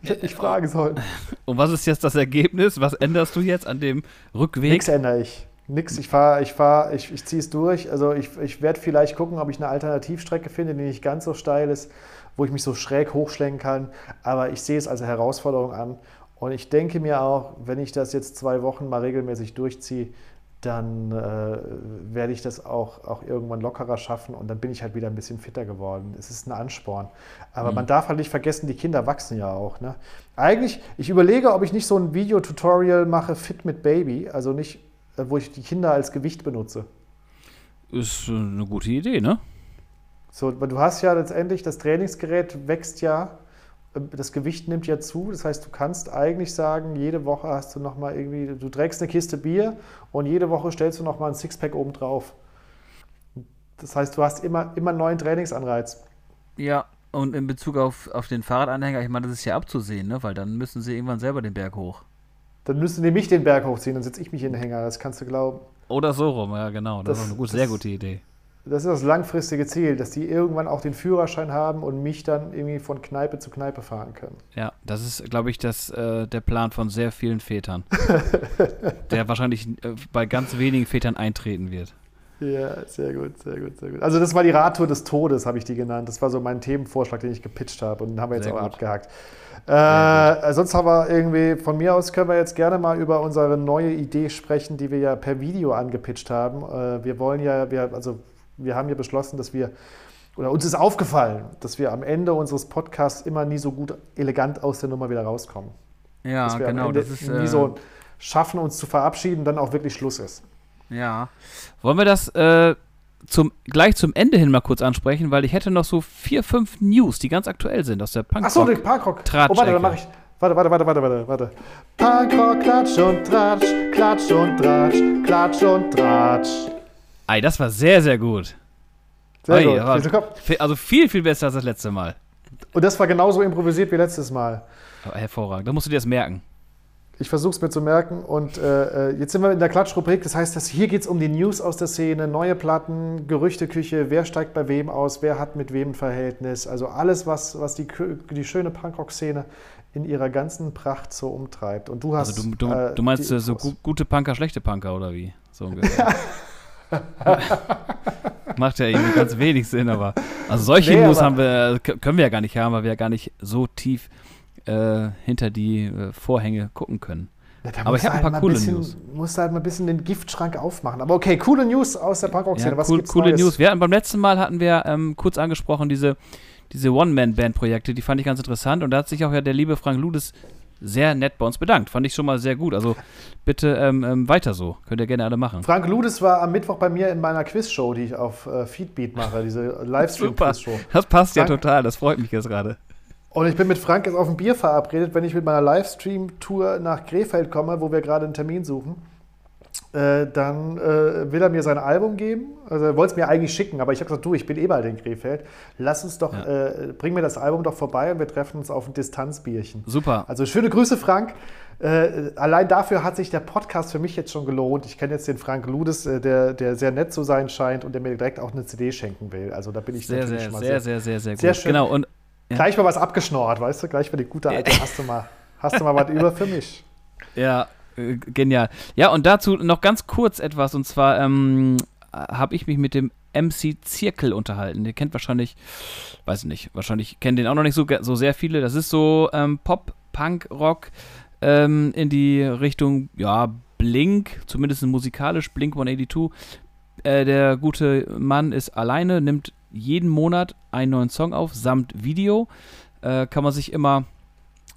A: ich hätte nicht fragen sollen.
B: Und was ist jetzt das Ergebnis? Was änderst du jetzt an dem Rückweg?
A: Nichts ändere ich. Nix, ich fahre, ich fahre, ich, ich ziehe es durch. Also ich, ich werde vielleicht gucken, ob ich eine Alternativstrecke finde, die nicht ganz so steil ist, wo ich mich so schräg hochschlenken kann. Aber ich sehe es als Herausforderung an. Und ich denke mir auch, wenn ich das jetzt zwei Wochen mal regelmäßig durchziehe, dann äh, werde ich das auch, auch irgendwann lockerer schaffen und dann bin ich halt wieder ein bisschen fitter geworden. Es ist ein Ansporn. Aber mhm. man darf halt nicht vergessen, die Kinder wachsen ja auch. Ne? Eigentlich, ich überlege, ob ich nicht so ein Videotutorial mache, Fit mit Baby, also nicht, äh, wo ich die Kinder als Gewicht benutze.
B: Ist äh, eine gute Idee, ne?
A: So, du hast ja letztendlich, das Trainingsgerät wächst ja das Gewicht nimmt ja zu. Das heißt, du kannst eigentlich sagen, jede Woche hast du nochmal irgendwie, du trägst eine Kiste Bier und jede Woche stellst du nochmal ein Sixpack oben drauf. Das heißt, du hast immer, immer einen neuen Trainingsanreiz.
B: Ja, und in Bezug auf, auf den Fahrradanhänger, ich meine, das ist ja abzusehen, ne? weil dann müssen sie irgendwann selber den Berg hoch.
A: Dann müssen die mich den Berg hochziehen, dann setze ich mich in den Hänger, das kannst du glauben.
B: Oder so rum, ja genau. Das, das ist eine gute, sehr gute Idee
A: das ist das langfristige Ziel, dass die irgendwann auch den Führerschein haben und mich dann irgendwie von Kneipe zu Kneipe fahren können.
B: Ja, das ist, glaube ich, das, äh, der Plan von sehr vielen Vätern, der wahrscheinlich äh, bei ganz wenigen Vätern eintreten wird.
A: Ja, sehr gut, sehr gut, sehr gut. Also das war die Radtour des Todes, habe ich die genannt. Das war so mein Themenvorschlag, den ich gepitcht habe und den haben wir jetzt sehr auch gut. abgehakt. Äh, sonst haben wir irgendwie, von mir aus können wir jetzt gerne mal über unsere neue Idee sprechen, die wir ja per Video angepitcht haben. Äh, wir wollen ja, wir, also wir haben ja beschlossen, dass wir, oder uns ist aufgefallen, dass wir am Ende unseres Podcasts immer nie so gut elegant aus der Nummer wieder rauskommen.
B: Ja, dass wir genau. Am
A: Ende das ist, nie äh, so schaffen, uns zu verabschieden, dann auch wirklich Schluss ist.
B: Ja. Wollen wir das äh, zum, gleich zum Ende hin mal kurz ansprechen, weil ich hätte noch so vier, fünf News, die ganz aktuell sind aus der Punkrock.
A: Achso, der Punkrock. Oh, warte, dann mache ich. Warte, warte, warte, warte, warte, warte. Punkrock, Klatsch und Tratsch, Klatsch und Tratsch, Klatsch und Tratsch.
B: Ey, das war sehr, sehr gut.
A: Sehr Ey, gut.
B: also viel, viel besser als das letzte Mal.
A: Und das war genauso improvisiert wie letztes Mal.
B: hervorragend. Da musst du dir das merken.
A: Ich versuche es mir zu merken. Und äh, äh, jetzt sind wir in der Klatschrubrik. Das heißt, dass hier geht es um die News aus der Szene, neue Platten, Gerüchteküche, wer steigt bei wem aus, wer hat mit wem ein Verhältnis. Also alles, was, was die, die schöne Punkrock-Szene in ihrer ganzen Pracht so umtreibt. Und du hast.
B: Also du, du, äh, du meinst so gute Punker, schlechte Punker oder wie? So ungefähr. Macht ja irgendwie ganz wenig Sinn, aber also solche nee, News haben wir, können wir ja gar nicht haben, weil wir ja gar nicht so tief äh, hinter die äh, Vorhänge gucken können. Ja, aber ich habe
A: halt
B: ein paar coole
A: bisschen,
B: News.
A: Musst halt mal ein bisschen den Giftschrank aufmachen. Aber okay, coole News aus der Punkrock-Szene.
B: Ja, Was cool, coole Neues? News. Wir hatten, beim letzten Mal hatten wir ähm, kurz angesprochen, diese, diese One-Man-Band-Projekte, die fand ich ganz interessant. Und da hat sich auch ja der liebe Frank Ludes sehr nett bei uns bedankt. Fand ich schon mal sehr gut. Also bitte ähm, ähm, weiter so. Könnt ihr gerne alle machen.
A: Frank Ludes war am Mittwoch bei mir in meiner Quizshow, die ich auf äh, Feedbeat mache, diese Livestream-Quizshow.
B: Das passt Frank, ja total, das freut mich jetzt gerade.
A: Und ich bin mit Frank jetzt auf ein Bier verabredet, wenn ich mit meiner Livestream-Tour nach Krefeld komme, wo wir gerade einen Termin suchen. Äh, dann äh, will er mir sein Album geben. Also er wollte es mir eigentlich schicken, aber ich habe gesagt, du, ich bin eh bald in Krefeld. Lass uns doch, ja. äh, bring mir das Album doch vorbei und wir treffen uns auf ein Distanzbierchen.
B: Super.
A: Also schöne Grüße, Frank. Äh, allein dafür hat sich der Podcast für mich jetzt schon gelohnt. Ich kenne jetzt den Frank Ludes, äh, der, der sehr nett zu sein scheint und der mir direkt auch eine CD schenken will. Also da bin ich
B: sehr, sehr,
A: schon
B: sehr, sehr, sehr, sehr, gut. Sehr
A: schön. Genau. Und, ja. Gleich mal was abgeschnorrt, weißt du? Gleich für die gute Alte hast du mal, hast du mal was über für mich.
B: Ja, äh, genial. Ja, und dazu noch ganz kurz etwas. Und zwar ähm, habe ich mich mit dem MC Zirkel unterhalten. Ihr kennt wahrscheinlich, weiß ich nicht, wahrscheinlich kennen den auch noch nicht so, so sehr viele. Das ist so ähm, Pop, Punk, Rock ähm, in die Richtung, ja, Blink, zumindest musikalisch, Blink 182. Äh, der gute Mann ist alleine, nimmt jeden Monat einen neuen Song auf, samt Video. Äh, kann man sich immer,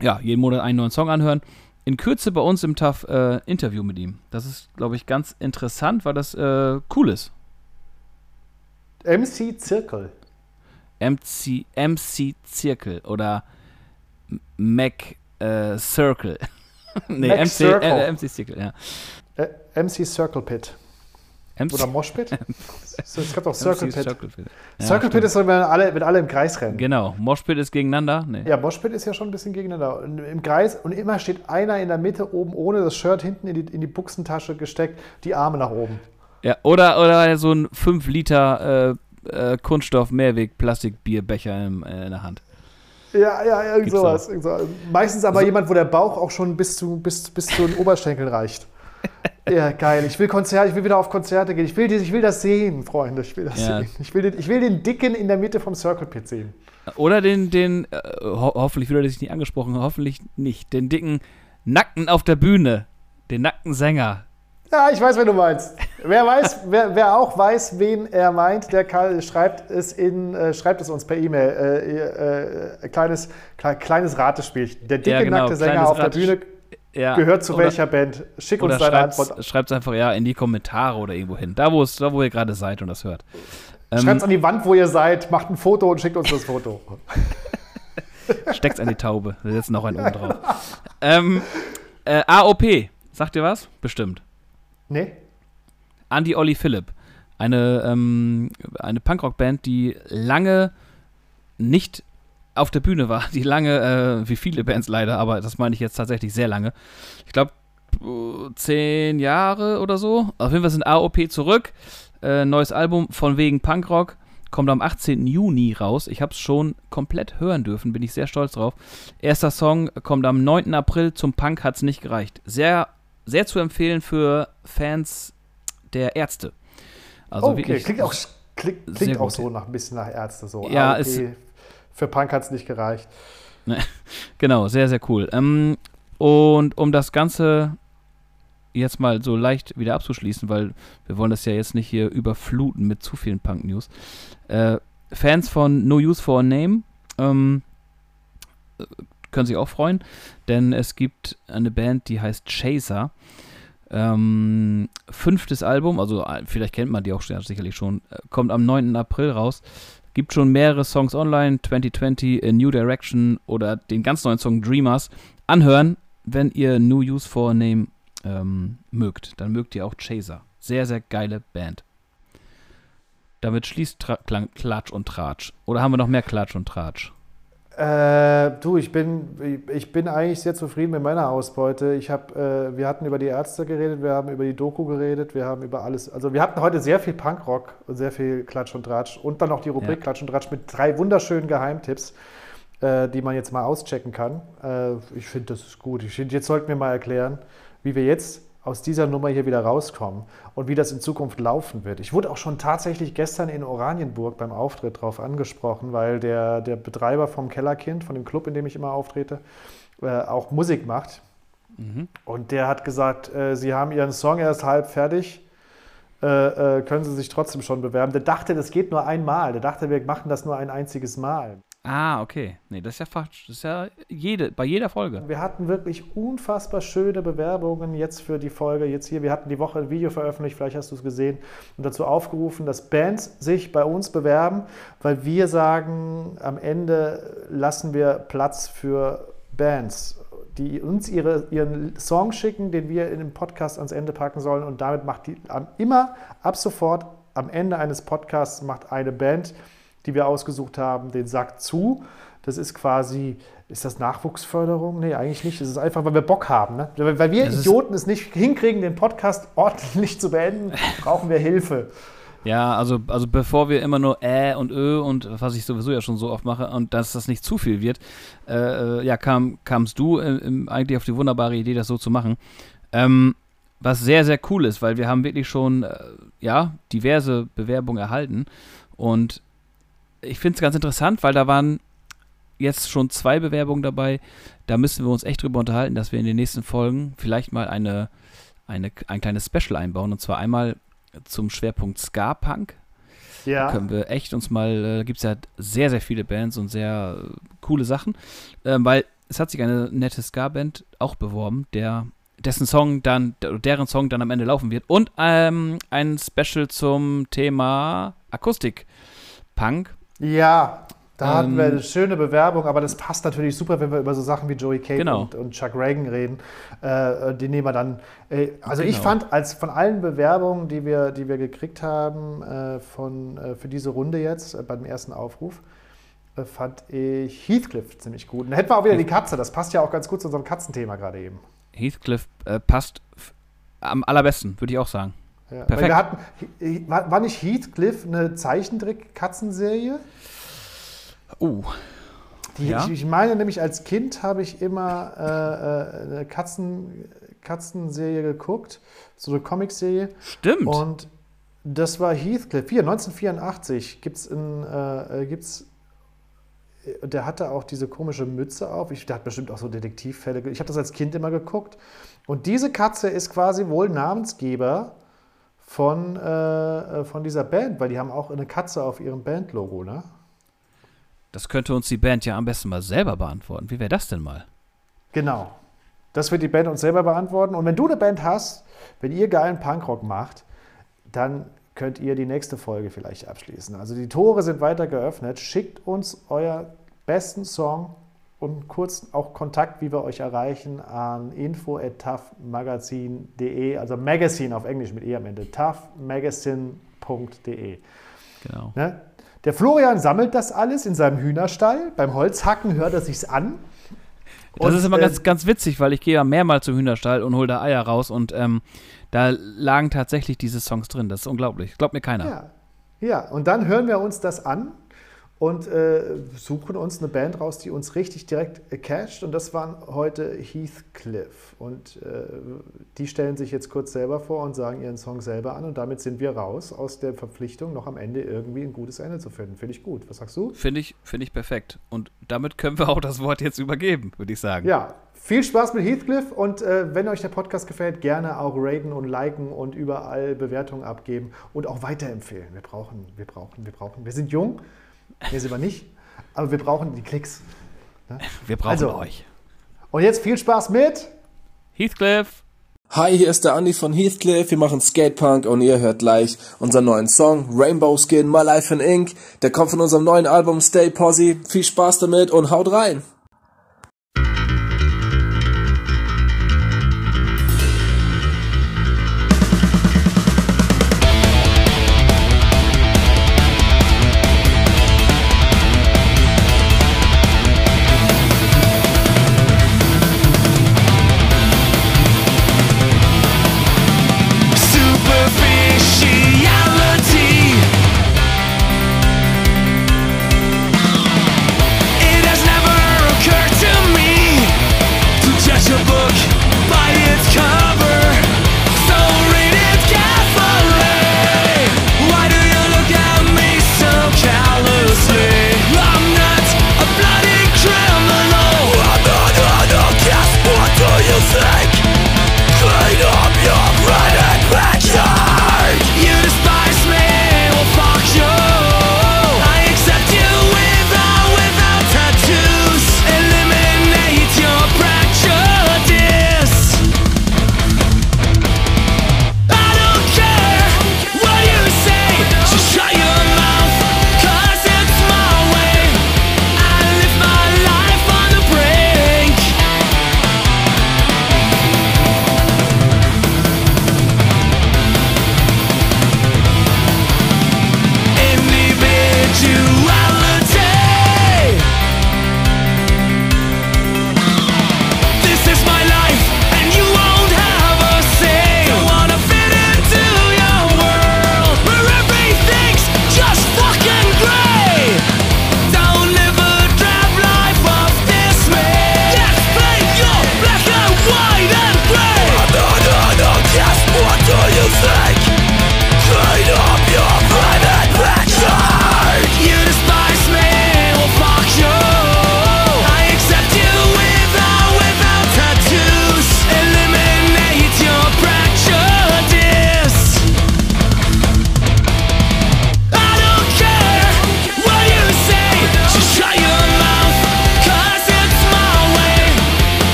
B: ja, jeden Monat einen neuen Song anhören in Kürze bei uns im TAF äh, Interview mit ihm. Das ist, glaube ich, ganz interessant, weil das äh, cool ist.
A: MC Zirkel.
B: MC, MC Zirkel oder Mac äh, Circle. nee, Mac MC, Circle. Äh, MC Circle, ja.
A: Äh, MC Circle Pit. MC Oder Moshpit? es gab doch Circle Pit. Circle Pit,
B: ja,
A: Circle Pit ist so, wenn alle, wenn alle im Kreis rennen.
B: Genau, Moshpit ist gegeneinander.
A: Nee. Ja, Moshpit ist ja schon ein bisschen gegeneinander. Im Kreis und immer steht einer in der Mitte oben ohne das Shirt hinten in die, in die Buchsentasche gesteckt, die Arme nach oben.
B: Ja, oder, oder so ein 5 Liter äh, äh, Kunststoff-Mehrweg-Plastikbierbecher in, äh, in der Hand.
A: Ja, ja, irgend sowas, irgend sowas. Meistens aber so. jemand, wo der Bauch auch schon bis zu, bis, bis zu den Oberschenkeln reicht. Ja, geil. Ich will Konzerte, ich will wieder auf Konzerte gehen. Ich will, ich will das sehen, Freunde. Ich will das ja. sehen. Ich will, den, ich will den Dicken in der Mitte vom Circle Pit sehen.
B: Oder den, den äh, ho hoffentlich wird er sich nicht angesprochen, hoffentlich nicht. Den dicken Nackten auf der Bühne. Den nackten Sänger.
A: Ja, ich weiß, wen du meinst. Wer weiß, wer, wer auch weiß, wen er meint, der kann, schreibt es in, äh, schreibt es uns per E-Mail. Äh, äh, kleines, kleines Ratespiel. Der dicke
B: ja, genau,
A: nackte Sänger auf der Bühne ja. gehört zu oder, welcher Band? Schick uns deine Antwort.
B: Schreibt es einfach ja in die Kommentare oder irgendwo hin. Da, wo, es, da, wo ihr gerade seid und das hört.
A: Ähm, schreibt es an die Wand, wo ihr seid, macht ein Foto und schickt uns das Foto.
B: Steckt es an die Taube. Wir setzen noch einen oben drauf. ähm, äh, AOP. Sagt ihr was? Bestimmt.
A: Nee.
B: Andy Olli Philipp. Eine, ähm, eine Punkrock-Band, die lange nicht auf der Bühne war, die lange, äh, wie viele Bands leider, aber das meine ich jetzt tatsächlich sehr lange. Ich glaube, zehn Jahre oder so. Auf jeden Fall sind AOP zurück. Äh, neues Album von wegen Punkrock. Kommt am 18. Juni raus. Ich habe es schon komplett hören dürfen, bin ich sehr stolz drauf. Erster Song kommt am 9. April. Zum Punk hat es nicht gereicht. Sehr, sehr zu empfehlen für Fans der Ärzte.
A: Also okay, wirklich klingt auch, klingt, klingt auch so nach, ein bisschen nach Ärzte. So.
B: Ja, AOP. ist
A: für Punk hat es nicht gereicht.
B: genau, sehr, sehr cool. Ähm, und um das Ganze jetzt mal so leicht wieder abzuschließen, weil wir wollen das ja jetzt nicht hier überfluten mit zu vielen Punk-News. Äh, Fans von No Use for a Name ähm, können sich auch freuen, denn es gibt eine Band, die heißt Chaser. Ähm, fünftes Album, also äh, vielleicht kennt man die auch sicherlich schon, äh, kommt am 9. April raus. Gibt schon mehrere Songs online, 2020, A New Direction oder den ganz neuen Song Dreamers. Anhören, wenn ihr New Use for Name ähm, mögt. Dann mögt ihr auch Chaser. Sehr, sehr geile Band. Damit schließt Tra Klatsch und Tratsch. Oder haben wir noch mehr Klatsch und Tratsch?
A: Äh, du, ich bin, ich bin eigentlich sehr zufrieden mit meiner Ausbeute. Ich hab, äh, wir hatten über die Ärzte geredet, wir haben über die Doku geredet, wir haben über alles. Also wir hatten heute sehr viel Punkrock und sehr viel Klatsch und Tratsch und dann noch die Rubrik ja. Klatsch und Tratsch mit drei wunderschönen Geheimtipps, äh, die man jetzt mal auschecken kann. Äh, ich finde, das ist gut. Ich finde, jetzt sollten wir mal erklären, wie wir jetzt aus dieser Nummer hier wieder rauskommen und wie das in Zukunft laufen wird. Ich wurde auch schon tatsächlich gestern in Oranienburg beim Auftritt darauf angesprochen, weil der, der Betreiber vom Kellerkind, von dem Club, in dem ich immer auftrete, äh, auch Musik macht. Mhm. Und der hat gesagt, äh, sie haben ihren Song erst halb fertig, äh, äh können sie sich trotzdem schon bewerben. Der dachte, das geht nur einmal. Der dachte, wir machen das nur ein einziges Mal.
B: Ah, okay. Nee, das ist ja fast, das ist ja jede, bei jeder Folge.
A: Wir hatten wirklich unfassbar schöne Bewerbungen jetzt für die Folge. Jetzt hier, wir hatten die Woche ein Video veröffentlicht, vielleicht hast du es gesehen, und dazu aufgerufen, dass Bands sich bei uns bewerben, weil wir sagen, am Ende lassen wir Platz für Bands, die uns ihre, ihren Song schicken, den wir in dem Podcast ans Ende packen sollen. Und damit macht die immer ab sofort am Ende eines Podcasts macht eine Band die wir ausgesucht haben, den Sack zu. Das ist quasi, ist das Nachwuchsförderung? Nee, eigentlich nicht. Das ist einfach, weil wir Bock haben. Ne? Weil wir das Idioten es nicht hinkriegen, den Podcast ordentlich zu beenden, brauchen wir Hilfe.
B: Ja, also, also bevor wir immer nur Ä und Ö und was ich sowieso ja schon so oft mache und dass das nicht zu viel wird, äh, ja, kam, kamst du äh, eigentlich auf die wunderbare Idee, das so zu machen. Ähm, was sehr, sehr cool ist, weil wir haben wirklich schon, äh, ja, diverse Bewerbungen erhalten und ich finde es ganz interessant, weil da waren jetzt schon zwei Bewerbungen dabei. Da müssen wir uns echt drüber unterhalten, dass wir in den nächsten Folgen vielleicht mal eine, eine, ein kleines Special einbauen. Und zwar einmal zum Schwerpunkt Ska-Punk. Ja. Da können wir echt uns mal, äh, gibt es ja sehr, sehr viele Bands und sehr äh, coole Sachen. Ähm, weil es hat sich eine nette Ska-Band auch beworben, der dessen Song dann, deren Song dann am Ende laufen wird. Und ähm, ein Special zum Thema Akustik-Punk.
A: Ja. Da hatten wir eine schöne Bewerbung, aber das passt natürlich super, wenn wir über so Sachen wie Joey Cade
B: Genau.
A: und, und Chuck Reagan reden. Äh, die nehmen wir dann. Äh, also ich
B: Genau.
A: fand, als von allen Bewerbungen, die wir, die wir gekriegt haben äh, von, äh, für diese Runde jetzt, äh, beim ersten Aufruf, äh, fand ich Heathcliff ziemlich gut. Und hätten wir auch wieder die Katze. Das passt ja auch ganz gut zu unserem Katzenthema gerade eben.
B: Heathcliff äh, passt am allerbesten, würde ich auch sagen.
A: Ja,
B: Perfekt.
A: wir hatten, war, nicht Heathcliff eine Zeichentrick-Katzenserie?
B: Uh,
A: Die,
B: Ja?
A: ich, ich meine nämlich, als Kind habe ich immer äh, äh, eine Katzen, Katzenserie geguckt, so eine Comicserie.
B: stimmt.
A: Und das war Heathcliff. Hier, 1984 gibt es äh, gibt's, der hatte auch diese komische Mütze auf. Ich, der hat bestimmt auch so Detektivfälle. Ich habe das als Kind immer geguckt. Und diese Katze ist quasi wohl Namensgeber von, äh, äh, von dieser Band, weil die haben auch eine Katze auf ihrem Bandlogo, ne?
B: das könnte uns die Band ja am besten mal selber beantworten. Wie wäre das denn mal?
A: Genau. Das wird die Band uns selber beantworten. Und wenn du eine Band hast, wenn ihr geilen Punkrock macht, dann könnt ihr die nächste Folge vielleicht abschließen. Also die Tore sind weiter geöffnet. Schickt uns euer besten Song und kurz auch Kontakt, wie wir euch erreichen, an info.toughmagazin.de, also Magazine auf Englisch mit E am Ende, toughmagazine.de.
B: Genau.
A: Ne? Der Florian sammelt das alles in seinem Hühnerstall. Beim Holzhacken hört er sich's an.
B: Das
A: Und,
B: ist immer
A: äh,
B: ganz, ganz witzig, weil ich gehe ja mehrmals zum Hühnerstall und hole da Eier raus und ähm, da lagen tatsächlich diese Songs drin. Das ist unglaublich. Glaubt mir keiner.
A: Ja, ja. und dann hören wir uns das an und äh, suchen uns eine Band raus, die uns richtig direkt äh, catcht. Und das waren heute Heathcliff. Und äh, die stellen sich jetzt kurz selber vor und sagen ihren Song selber an. Und damit sind wir raus aus der Verpflichtung, noch am Ende irgendwie ein gutes Ende zu finden. Finde ich gut. Was sagst du?
B: Finde ich, finde ich perfekt. Und damit können wir auch das Wort jetzt übergeben, würde ich sagen.
A: Ja, viel Spaß mit Heathcliff und äh, wenn euch der Podcast gefällt, gerne auch raten und liken und überall Bewertungen abgeben und auch weiterempfehlen. Wir brauchen, wir brauchen, wir brauchen. Wir sind jung, wir sind wir nicht, aber wir brauchen die Klicks.
B: Wir brauchen
A: Also.
B: euch.
A: Und jetzt viel Spaß mit.
B: Heathcliff.
C: Hi, hier ist der Andi von Heathcliff. Wir machen Skatepunk und ihr hört gleich unseren neuen Song Rainbow Skin My Life in Ink. Der kommt von unserem neuen Album Stay Posse. Viel Spaß damit und haut rein!